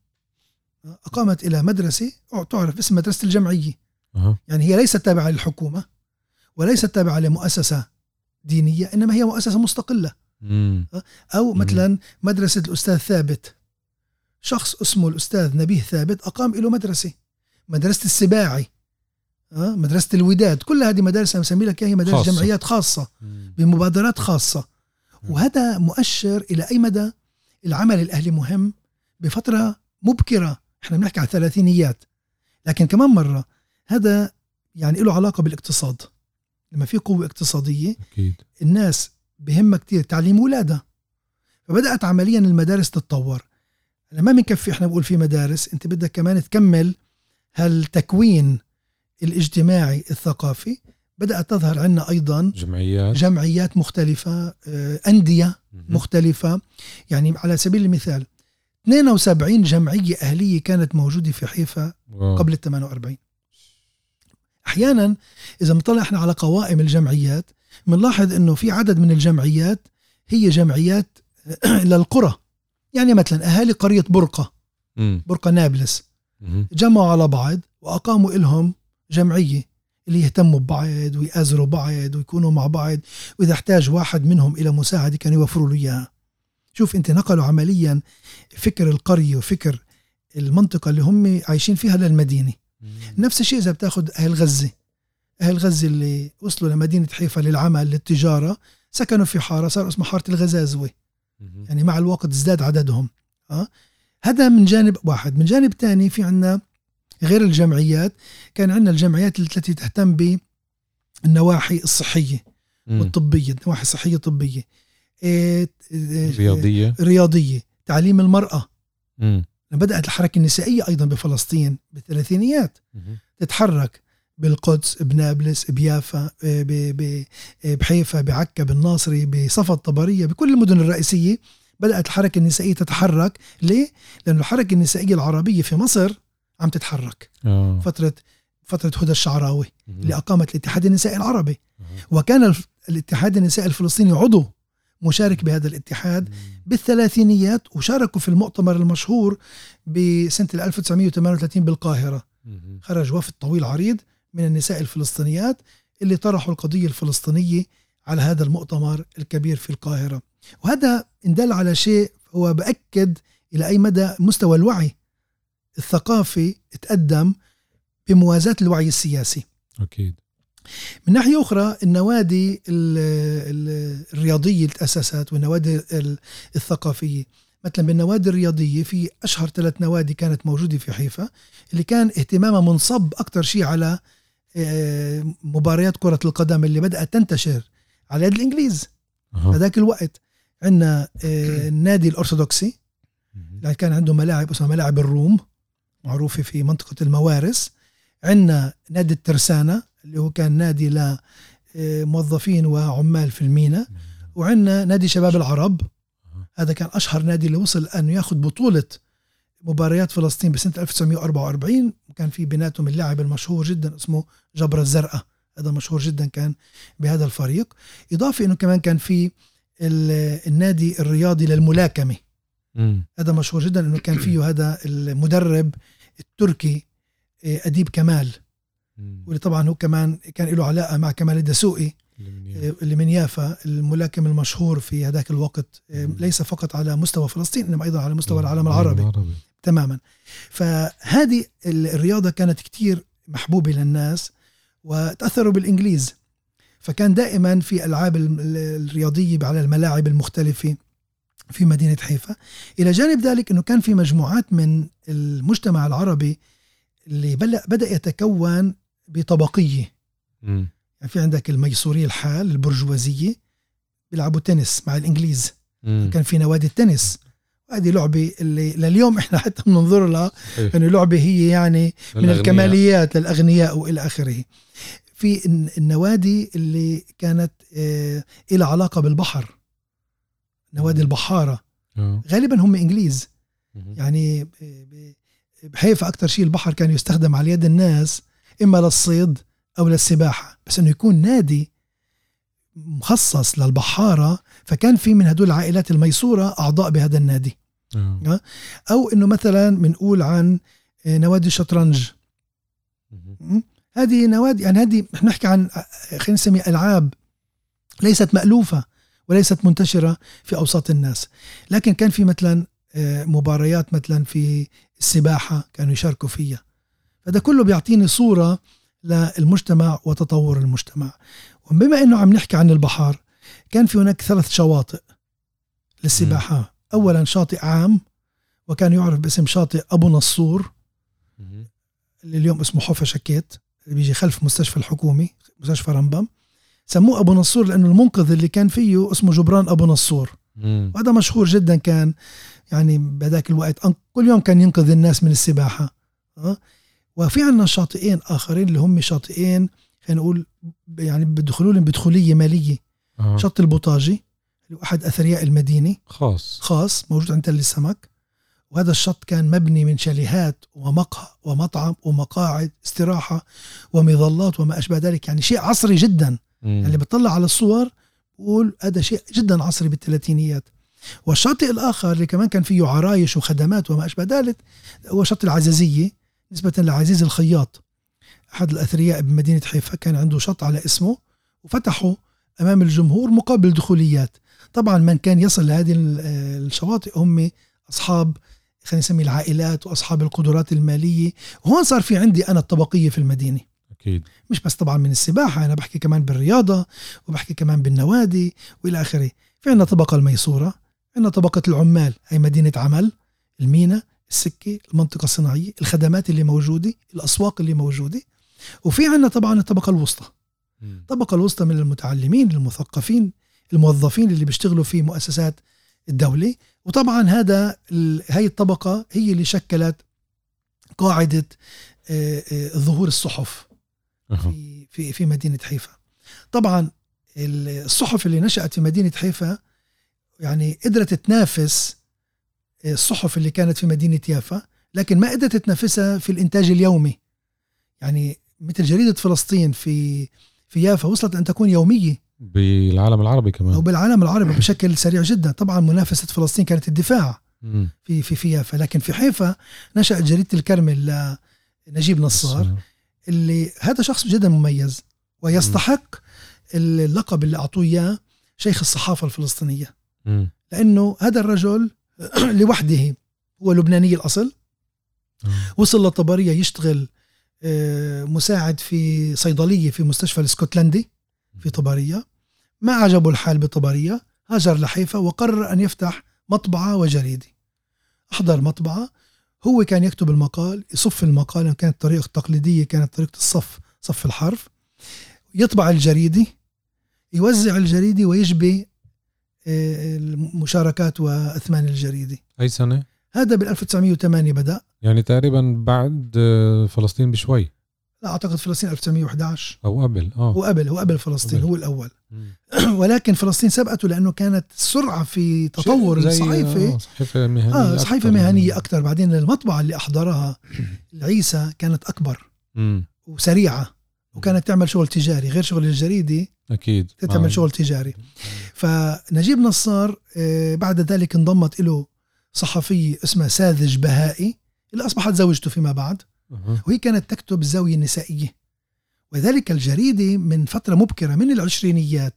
[SPEAKER 3] أقامت إلى مدرسة تعرف باسم مدرسة الجمعية يعني هي ليست تابعة للحكومة وليست تابعة لمؤسسة دينية إنما هي مؤسسة مستقلة
[SPEAKER 2] مم.
[SPEAKER 3] أو
[SPEAKER 2] مم.
[SPEAKER 3] مثلا مدرسة الأستاذ ثابت شخص اسمه الأستاذ نبيه ثابت أقام له مدرسة مدرسة السباعي أه؟ مدرسة الوداد كل هذه مدارس أنا مسمي لك هي مدارس
[SPEAKER 2] خاصة.
[SPEAKER 3] جمعيات خاصة
[SPEAKER 2] مم.
[SPEAKER 3] بمبادرات خاصة. وهذا مؤشر إلى أي مدى العمل الأهلي مهم بفترة مبكرة إحنا بنحكي على الثلاثينيات لكن كمان مرة هذا يعني له علاقة بالاقتصاد. لما في قوة اقتصادية
[SPEAKER 2] أكيد.
[SPEAKER 3] الناس بهمها كتير تعليم ولادها. فبدأت عمليا المدارس تتطور. هلا ما بنكفي إحنا بقول في مدارس أنت بدك كمان تكمل هالتكوين الاجتماعي الثقافي. بدأت تظهر عندنا أيضا
[SPEAKER 2] جمعيات.
[SPEAKER 3] جمعيات مختلفة آه، أندية. مختلفة. يعني على سبيل المثال 72 جمعية أهلية كانت موجودة في حيفا. قبل ال 48 أحيانا إذا بنطلع إحنا على قوائم الجمعيات بنلاحظ إنه في عدد من الجمعيات هي جمعيات للقرى يعني مثلا أهالي قرية برقة
[SPEAKER 2] مم.
[SPEAKER 3] برقة نابلس. جمعوا على بعض وأقاموا إلهم جمعية اللي يهتموا ببعض ويآزروا بعض ويكونوا مع بعض وإذا احتاج واحد منهم إلى مساعدة كانوا يوفروا له إياها شوف أنت نقلوا عمليا فكر القرية وفكر المنطقة اللي هم عايشين فيها للمدينة. نفس الشيء إذا بتاخذ أهل غزة. أهل غزة اللي وصلوا لمدينة حيفا للعمل للتجارة سكنوا في حارة صار اسمها حارة الغزازوة. يعني مع الوقت ازداد عددهم. أه؟ هذا من جانب واحد. من جانب ثاني في عنا غير الجمعيات كان عندنا الجمعيات التي تهتم بالنواحي الصحية والطبية النواحي الصحية الطبية.
[SPEAKER 2] إيه رياضية.
[SPEAKER 3] رياضية. تعليم المرأة. مم. بدأت الحركة النسائية أيضا بفلسطين بالثلاثينيات تتحرك بالقدس بنابلس بيافا بحيفا بعكا بالناصري بصفا الطبرية بكل المدن الرئيسية. بدأت الحركة النسائية تتحرك. ليه؟ لأن الحركة النسائية العربية في مصر عم تتحرك.
[SPEAKER 2] أوه.
[SPEAKER 3] فترة فترة هدى الشعراوي اللي أقامت الاتحاد النسائي العربي. وكان الاتحاد النسائي الفلسطيني عضو مشارك بهذا الاتحاد بالثلاثينيات وشاركوا في المؤتمر المشهور بسنة 1938 بالقاهرة. خرج وفد طويل عريض من النساء الفلسطينيات اللي طرحوا القضية الفلسطينية على هذا المؤتمر الكبير في القاهرة. وهذا إن دل على شيء هو بأكد إلى أي مدى مستوى الوعي الثقافي تقدم بموازاة الوعي السياسي.
[SPEAKER 2] أكيد.
[SPEAKER 3] من ناحية أخرى النوادي الرياضية اللي تأسست والنوادي الثقافية. مثلا بالنوادي الرياضية في أشهر ثلاث نوادي كانت موجودة في حيفا اللي كان اهتمامها منصب أكثر شيء على آه، مباريات كرة القدم اللي بدأت تنتشر على يد الإنجليز. هذاك الوقت عندنا آه، النادي الأرثوذكسي. اللي كان عنده ملاعب اسمها ملاعب الروم معروفة في منطقة الموارس. عندنا نادي الترسانة. اللي هو كان نادي لموظفين وعمال في المينا. وعندنا نادي شباب العرب. هذا كان أشهر نادي اللي وصل أنه ياخذ بطولة مباريات فلسطين بسنة 1944 وكان في بيناتهم اللاعب المشهور جدا اسمه جبر الزرقاء. هذا مشهور جدا كان بهذا الفريق. إضافة أنه كمان كان في النادي الرياضي للملاكمة. هذا مشهور جدا أنه كان فيه هذا المدرب التركي آه، أديب كمال. واللي طبعا هو كمان كان له علاقة مع كمال الدسوقي اللي من يافا. الملاكم المشهور في هذاك الوقت آه، ليس فقط على مستوى فلسطين إنما أيضا على مستوى العالم العربي, العربي. تماما. فهذه الرياضة كانت كتير محبوبة للناس وتأثروا بالإنجليز. فكان دائما في ألعاب الرياضية على الملاعب المختلفة في مدينة حيفا. إلى جانب ذلك إنه كان في مجموعات من المجتمع العربي اللي بدأ يتكون بطبقية. م. يعني في عندك الميسورية الحال البرجوازية بيلعبوا تنس مع الإنجليز. مم. كان في نوادي التنس. وهذه لعبة اللي لليوم إحنا حتى بننظر لها. انه لعبة هي يعني من الكماليات للأغنياء وإلى آخره. في النوادي اللي كانت آه لها علاقة بالبحر. نوادي البحارة. أوه. غالبا هم إنجليز. يعني بحيفا أكثر شيء البحر كان يستخدم على يد الناس. إما للصيد أو للسباحة. بس أنه يكون نادي مخصص للبحارة فكان في من هدول العائلات الميسورة أعضاء بهذا النادي. أوه. أو أنه مثلا بنقول عن آه، نوادي الشطرنج. هذه نوادي يعني هذه نحكي عن آه، خلينا نسمي ألعاب ليست مألوفة وليست منتشرة في أوساط الناس. لكن كان في مثلا آه، مباريات مثلا في السباحة كانوا يشاركوا فيها. فده كله بيعطيني صورة للمجتمع وتطور المجتمع. وبما إنه عم نحكي عن البحر كان في هناك ثلاث شواطئ للسباحة. اولا شاطئ عام وكان يعرف باسم شاطئ أبو نصور اللي اليوم اسمه حوفا شكيت اللي بيجي خلف مستشفى الحكومي مستشفى رمبم سموه أبو نصور لأنه المنقذ اللي كان فيه اسمه جبران أبو نصور. وهذا مشهور جدا كان يعني بهذاك الوقت كل يوم كان ينقذ الناس من السباحة. أه؟ وفي عندنا شاطئين آخرين اللي هم شاطئين خلينا نقول يعني بدخلوا لهم بدخولية مالية. آه. شط البوطاجي اللي هو أحد أثرياء المدينة.
[SPEAKER 2] خاص.
[SPEAKER 3] خاص موجود عند تل السمك وهذا الشط كان مبني من شاليهات ومقهى ومطعم ومقاعد استراحة ومظلات وما أشبه ذلك. يعني شيء عصري جدا. مم. يعني بتطلع على الصور بقول هذا شيء جدا عصري بالثلاثينيات. والشاطئ الآخر اللي كمان كان فيه عرايش وخدمات وما أشبه ذلك هو شط العزازية. نسبة لعزيز الخياط. أحد الأثرياء بمدينة حيفا كان عنده شط على اسمه وفتحوا أمام الجمهور مقابل دخوليات. طبعا من كان يصل لهذه الشواطئ هم أصحاب خلينا نسمي العائلات وأصحاب القدرات المالية. وهون صار في عندي أنا الطبقية في المدينة.
[SPEAKER 2] أكيد.
[SPEAKER 3] مش بس طبعا من السباحة أنا بحكي كمان بالرياضة وبحكي كمان بالنوادي وإلى آخره. في عندنا طبقة الميسورة عندنا طبقة العمال هي مدينة عمل المينا. السكة المنطقة الصناعية الخدمات اللي موجودة الأسواق اللي موجودة. وفي عندنا طبعا الطبقة الوسطى. الطبقة الوسطى من المتعلمين المثقفين الموظفين اللي بيشتغلوا في مؤسسات الدولة. وطبعا هذا هاي الطبقة هي اللي شكلت قاعدة آه، آه، ظهور الصحف في في في مدينة حيفا. طبعا الصحف اللي نشأت في مدينة حيفا يعني قدرت تنافس الصحف اللي كانت في مدينة يافا لكن ما قدرت تنافسها في الإنتاج اليومي. يعني مثل جريدة فلسطين في في يافا وصلت أن تكون يومية.
[SPEAKER 2] بالعالم العربي كمان.
[SPEAKER 3] وبالعالم العربي بشكل سريع جدا. طبعا منافسة فلسطين كانت الدفاع في في في يافا. لكن في حيفا نشأت جريدة الكرمل لنجيب نصار اللي هذا شخص جدا مميز ويستحق اللقب اللي أعطوه إياه شيخ الصحافة الفلسطينية. لأنه هذا الرجل لوحده. هو لبناني الأصل. وصل لطبرية يشتغل آه، مساعد في صيدلية في مستشفى الإسكتلندي في طبرية. ما عجبه الحال بطبرية. هاجر لحيفا وقرر أن يفتح مطبعة وجريدة. أحضر مطبعة. هو كان يكتب المقال يصف المقال كانت الطريقة التقليدية كانت طريقة الصف صف الحرف. يطبع الجريدة يوزع الجريدة ويجبي المشاركات وأثمان الجريدة.
[SPEAKER 2] اي سنة؟
[SPEAKER 3] هذا بال 1908 بدأ.
[SPEAKER 2] يعني تقريبا بعد آه، فلسطين بشوي.
[SPEAKER 3] لا أعتقد فلسطين 1911
[SPEAKER 2] أو قبل آه.
[SPEAKER 3] هو قبل هو قبل فلسطين قبل. هو الأول. ولكن فلسطين سبقته لأنه كانت سرعة في تطور الصحيفه
[SPEAKER 2] آه صحيفة مهنية
[SPEAKER 3] آه صحيفة مهنية أكثر بعدين المطبعة اللي أحضرها العيسى كانت أكبر وسريعة. وكانت تعمل شغل تجاري غير شغل الجريدة
[SPEAKER 2] أكيد.
[SPEAKER 3] تعمل شغل تجاري. فنجيب نصار آه، بعد ذلك انضمت له صحفيه اسمها ساذج بهائي اللي أصبحت زوجته فيما بعد. وهي كانت تكتب الزاويه النسائيه وذلك الجريدة من فترة مبكرة من العشرينيات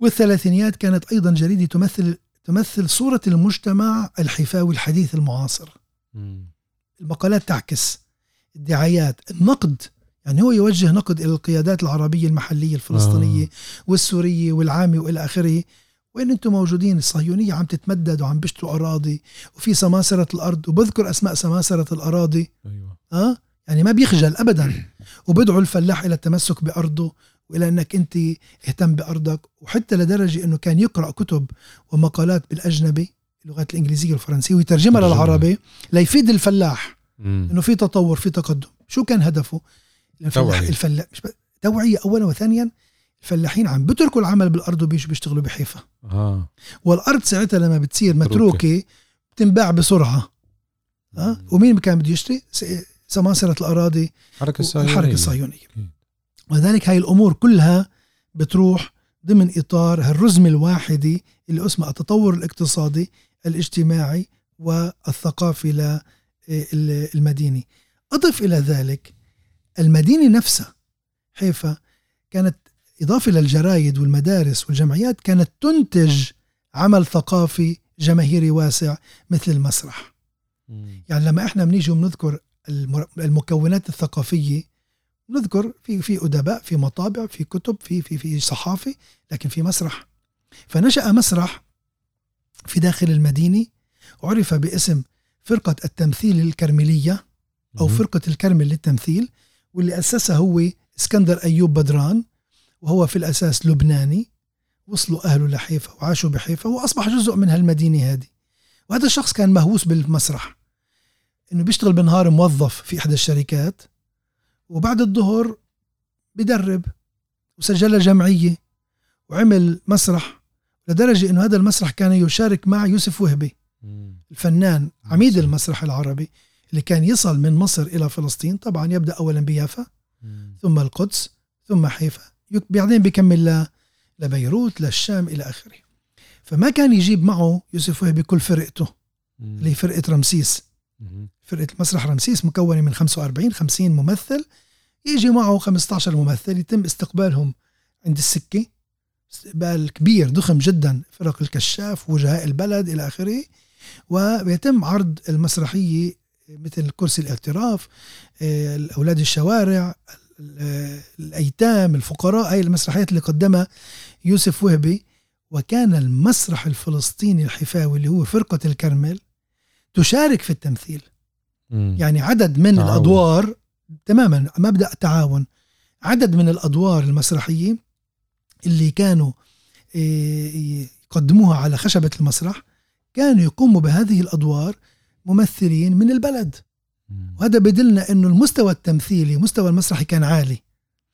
[SPEAKER 3] والثلاثينيات كانت أيضا جريدة تمثل تمثل صورة المجتمع الحفاوي الحديث المعاصر. المقالات تعكس الدعايات النقد يعني هو يوجه نقد إلى القيادات العربية المحلية الفلسطينية آه. والسورية والعامة وإلى آخره. وين أنتم موجودين الصهيونية عم تتمدد وعم بيشتروا أراضي وفي سماسرة الأرض وبذكر أسماء سماسرة الأراضي.
[SPEAKER 2] أيوة.
[SPEAKER 3] أه؟ يعني ما بيخجل أبدا. وبدعو الفلاح إلى التمسك بأرضه وإلى أنك أنت اهتم بأرضك. وحتى لدرجة أنه كان يقرأ كتب ومقالات بالأجنبي اللغات الإنجليزية والفرنسية ويترجمها للعربي ليفيد الفلاح أنه في تطور في تقدم. شو كان هدفه؟ توعية. الفلاح مش توعية أولا وثانيا الفلاحين عم بتركوا العمل بالأرض وبيجوا بيشتغلوا بحيفا.
[SPEAKER 2] آه.
[SPEAKER 3] والأرض ساعتها لما بتصير متروكة بتنباع بسرعة. آه؟ ومين كان بده يشتري؟ سماسرة الأراضي
[SPEAKER 2] الحركة الصهيونية.
[SPEAKER 3] الحركة الصهيونية. ولذلك هاي الأمور كلها بتروح ضمن إطار هالرزمة الواحدة اللي اسمها التطور الاقتصادي الاجتماعي والثقافي للمدينة أضف إلى ذلك المدينة نفسها حيفا كانت إضافة للجرايد والمدارس والجمعيات كانت تنتج عمل ثقافي جماهيري واسع مثل المسرح. يعني لما إحنا بنيجي وبنذكر المكونات الثقافية نذكر في في أدباء في مطابع في كتب في في في صحافة لكن في مسرح. فنشأ مسرح في داخل المدينة عرف باسم فرقة التمثيل الكرملية أو فرقة الكرمل للتمثيل واللي أسسها هو إسكندر أيوب بدران وهو في الأساس لبناني وصلوا أهله لحيفا وعاشوا بحيفا وأصبح جزء من هالمدينة هذه. وهذا الشخص كان مهووس بالمسرح إنه بيشتغل بالنهار موظف في إحدى الشركات وبعد الظهر بدرب وسجل جمعية وعمل مسرح لدرجة إنه هذا المسرح كان يشارك مع يوسف وهبي الفنان عميد المسرح العربي. اللي كان يصل من مصر إلى فلسطين طبعا يبدأ أولا بيافا ثم القدس ثم حيفا بعدين بيكمل لبيروت للشام إلى آخره. فما كان يجيب معه يوسف وهبي كل فرقته اللي فرقة رمسيس. فرقة مسرح رمسيس مكونة من 45 50 ممثل. يجي معه 15 ممثل يتم استقبالهم عند السكة. استقبال كبير ضخم جدا فرق الكشاف وجهاء البلد إلى آخره. ويتم عرض المسرحية مثل كرسي الاعتراف آه، أولاد الشوارع الأيتام الفقراء هاي المسرحيات اللي قدمها يوسف وهبي وكان المسرح الفلسطيني الحفاوي اللي هو فرقة الكرمل تشارك في التمثيل
[SPEAKER 2] مم.
[SPEAKER 3] يعني عدد من
[SPEAKER 2] تعاون.
[SPEAKER 3] الأدوار تماما مبدأ تعاون عدد من الأدوار المسرحية اللي كانوا إيه، يقدموها على خشبة المسرح كانوا يقوموا بهذه الأدوار ممثلين من البلد. وهذا بدلنا إنه المستوى التمثيلي مستوى المسرحي كان عالي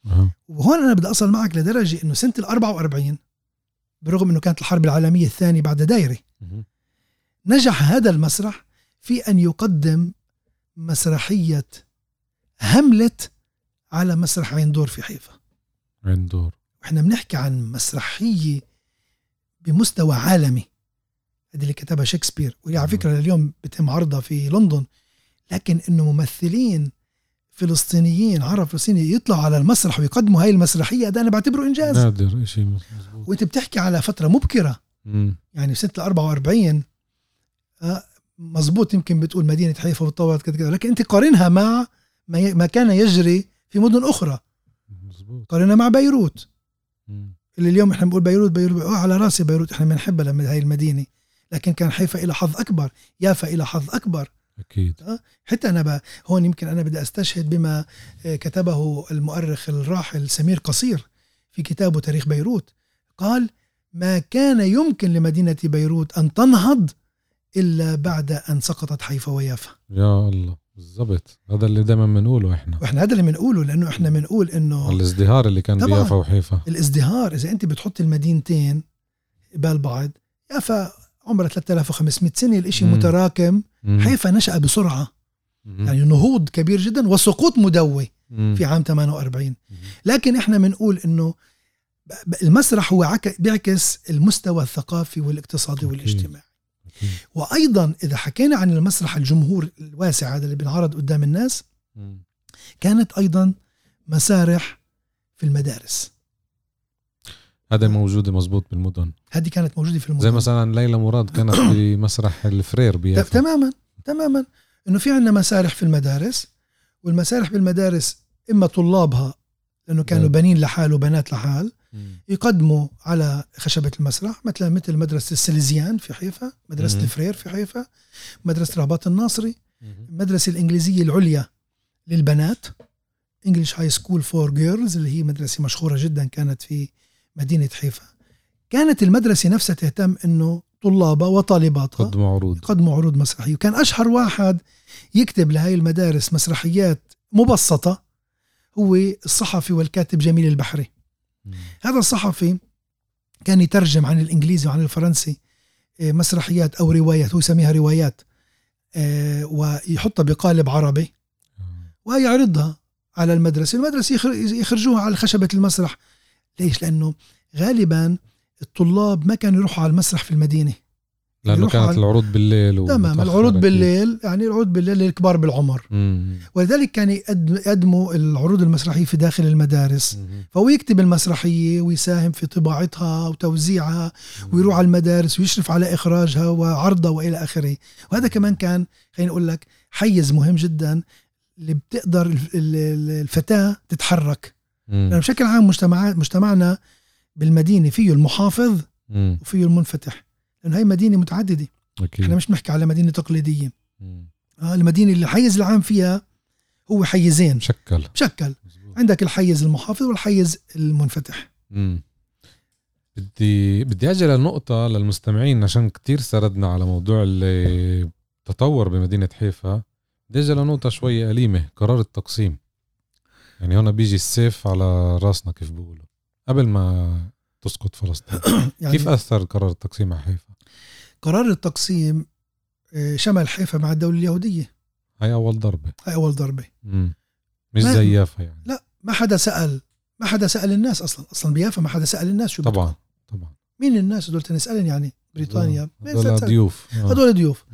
[SPEAKER 2] أها.
[SPEAKER 3] وهون أنا بدي أصل معك لدرجة إنه سنة ال 44 برغم إنه كانت الحرب العالمية الثانية بعد دايره
[SPEAKER 2] مم.
[SPEAKER 3] نجح هذا المسرح في أن يقدم مسرحية هملت على مسرح عين دور في حيفا
[SPEAKER 2] عين دور
[SPEAKER 3] إحنا بنحكي عن مسرحية بمستوى عالمي هذه اللي كتبها شكسبير. واللي على فكرة اليوم بتم عرضها في لندن لكن إنه ممثلين فلسطينيين عرب فلسطيني يطلعوا على المسرح ويقدموا هاي المسرحية ده أنا بعتبره إنجاز.
[SPEAKER 2] نادر شيء
[SPEAKER 3] وأنت بتحكي على فترة مبكرة.
[SPEAKER 2] مم.
[SPEAKER 3] يعني سنه ال 44 آه، مزبوط يمكن بتقول مدينة حيفا وتطورت كذا كذا لكن أنت قارنها مع ما كان يجري في مدن أخرى.
[SPEAKER 2] مزبوط
[SPEAKER 3] قارنها مع بيروت.
[SPEAKER 2] مم.
[SPEAKER 3] اللي اليوم إحنا بنقول بيروت بيروت آه على رأسي بيروت إحنا بنحبها لما هاي المدينة. لكن كان حيفا إلى حظ أكبر يافا إلى حظ أكبر.
[SPEAKER 2] أكيد.
[SPEAKER 3] حتى أنا ب... هون يمكن أنا بدي أستشهد بما آه، كتبه المؤرخ الراحل سمير قصير في كتابه تاريخ بيروت. قال ما كان يمكن لمدينة بيروت أن تنهض إلا بعد أن سقطت حيفا ويافا.
[SPEAKER 2] يا الله بالضبط. هذا اللي دائما بنقوله إحنا.
[SPEAKER 3] وإحنا هذا اللي بنقوله لأنه إحنا بنقول إنه
[SPEAKER 2] الازدهار اللي كان. بيافا وحيفا.
[SPEAKER 3] الازدهار إذا أنت بتحط المدينتين قبال بعض يافا عمرها 3500 سنة الإشي
[SPEAKER 2] مم.
[SPEAKER 3] متراكم
[SPEAKER 2] مم.
[SPEAKER 3] حيفا نشأ بسرعة
[SPEAKER 2] مم.
[SPEAKER 3] يعني نهوض كبير جدا وسقوط مدوي
[SPEAKER 2] مم.
[SPEAKER 3] في عام 48
[SPEAKER 2] مم.
[SPEAKER 3] لكن إحنا بنقول إنه المسرح هو عك- بيعكس المستوى الثقافي والاقتصادي. والاجتماعي. وأيضا إذا حكينا عن المسرح الجمهور الواسع هذا اللي بينعرض قدام الناس
[SPEAKER 2] مم.
[SPEAKER 3] كانت أيضا مسارح في المدارس
[SPEAKER 2] هذا موجود مزبوط بالمدن
[SPEAKER 3] هذه كانت موجودة في المدن
[SPEAKER 2] زي مثلا ليلى مراد كانت بمسرح الفرير بيافا
[SPEAKER 3] تماما تماما إنه في عندنا مسارح في المدارس والمسارح بالمدارس إما طلابها لأنه كانوا
[SPEAKER 2] نعم.
[SPEAKER 3] بنين لحال وبنات لحال. يقدموا على خشبة المسرح مثلا مثل مدرسة السليزيان في حيفا مدرسة. الفرير في حيفا مدرسة رهبات الناصري. المدرسة الإنجليزية العليا للبنات English High School for Girls اللي هي مدرسة مشهورة جدا كانت في مدينة حيفا. كانت المدرسة نفسها تهتم إنه طلابها وطالباتها
[SPEAKER 2] قدموا عروض.
[SPEAKER 3] يقدموا عروض مسرحية. وكان أشهر واحد يكتب لهي المدارس مسرحيات مبسطة هو الصحفي والكاتب جميل البحري.
[SPEAKER 2] مم.
[SPEAKER 3] هذا الصحفي كان يترجم عن الإنجليزي وعن الفرنسي آه، مسرحيات أو روايات هو يسميها روايات آه، ويحطها بقالب عربي.
[SPEAKER 2] آه.
[SPEAKER 3] ويعرضها على المدرسة. المدرسة يخر- يخرجوها على خشبة المسرح. ليش؟ لأنه غالبا الطلاب ما كانوا يروحوا على المسرح في المدينة لأنه
[SPEAKER 2] كانت
[SPEAKER 3] على-
[SPEAKER 2] العروض بالليل
[SPEAKER 3] تمام العروض. بالليل يعني العروض بالليل للكبار بالعمر
[SPEAKER 2] مم.
[SPEAKER 3] ولذلك كان يقدم- يقدموا العروض المسرحية في داخل المدارس
[SPEAKER 2] مم.
[SPEAKER 3] فهو يكتب المسرحية ويساهم في طباعتها وتوزيعها ويروح على المدارس ويشرف على إخراجها وعرضها وإلى آخره وهذا كمان كان خليني أقول لك حيز مهم جدا اللي بتقدر الف- ال- ال- الفتاة تتحرك لأنه بشكل عام مجتمعات مجتمعنا بالمدينة فيه المحافظ
[SPEAKER 2] مم.
[SPEAKER 3] وفيه المنفتح لأنه هي مدينة متعددة.
[SPEAKER 2] أكيد.
[SPEAKER 3] إحنا مش بنحكي على مدينة تقليدية.
[SPEAKER 2] مم.
[SPEAKER 3] آه، المدينة اللي الحيز العام فيها هو حيزين.
[SPEAKER 2] شكل.
[SPEAKER 3] مشكل
[SPEAKER 2] مزبوط.
[SPEAKER 3] عندك الحيز المحافظ والحيز المنفتح.
[SPEAKER 2] مم. بدي بدي أجي لنقطة للمستمعين عشان كتير سردنا على موضوع التطور بمدينة حيفا. بدي أجي لنقطة شوي أليمة قرار التقسيم. يعني هنا بيجي السيف على راسنا كيف بيقولوا قبل ما تسقط فلسطين
[SPEAKER 3] يعني
[SPEAKER 2] كيف أثر قرار التقسيم على حيفا؟
[SPEAKER 3] قرار التقسيم آه، شمل حيفا مع الدولة اليهودية
[SPEAKER 2] هاي أول ضربة
[SPEAKER 3] هاي أول ضربة
[SPEAKER 2] مم. مش زي يافا يعني
[SPEAKER 3] لا ما حدا سأل ما حدا سأل الناس أصلا أصلا بيافا ما حدا سأل الناس شو.
[SPEAKER 2] طبعا طبعا
[SPEAKER 3] مين الناس هدول نسألن يعني بريطانيا سأل؟
[SPEAKER 2] ضيوف آه.
[SPEAKER 3] هدول ضيوف.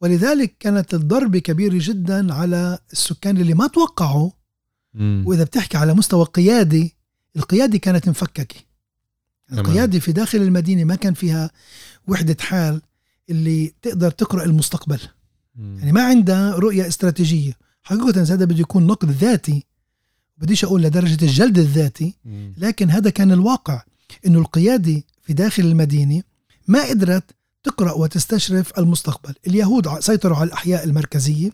[SPEAKER 3] ولذلك كانت الضربة كبيرة جدا على السكان اللي ما توقعوا
[SPEAKER 2] مم.
[SPEAKER 3] وإذا بتحكي على مستوى القياده القياده كانت
[SPEAKER 2] مفككة.
[SPEAKER 3] القياده في داخل المدينة ما كان فيها وحدة حال اللي تقدر تقرأ المستقبل
[SPEAKER 2] مم.
[SPEAKER 3] يعني ما عندها رؤية استراتيجية حقيقة هذا بده يكون نقد ذاتي بديش أقول لدرجة الجلد الذاتي
[SPEAKER 2] مم.
[SPEAKER 3] لكن هذا كان الواقع إنه القياده في داخل المدينة ما قدرت تقرأ وتستشرف المستقبل اليهود سيطروا على الأحياء المركزية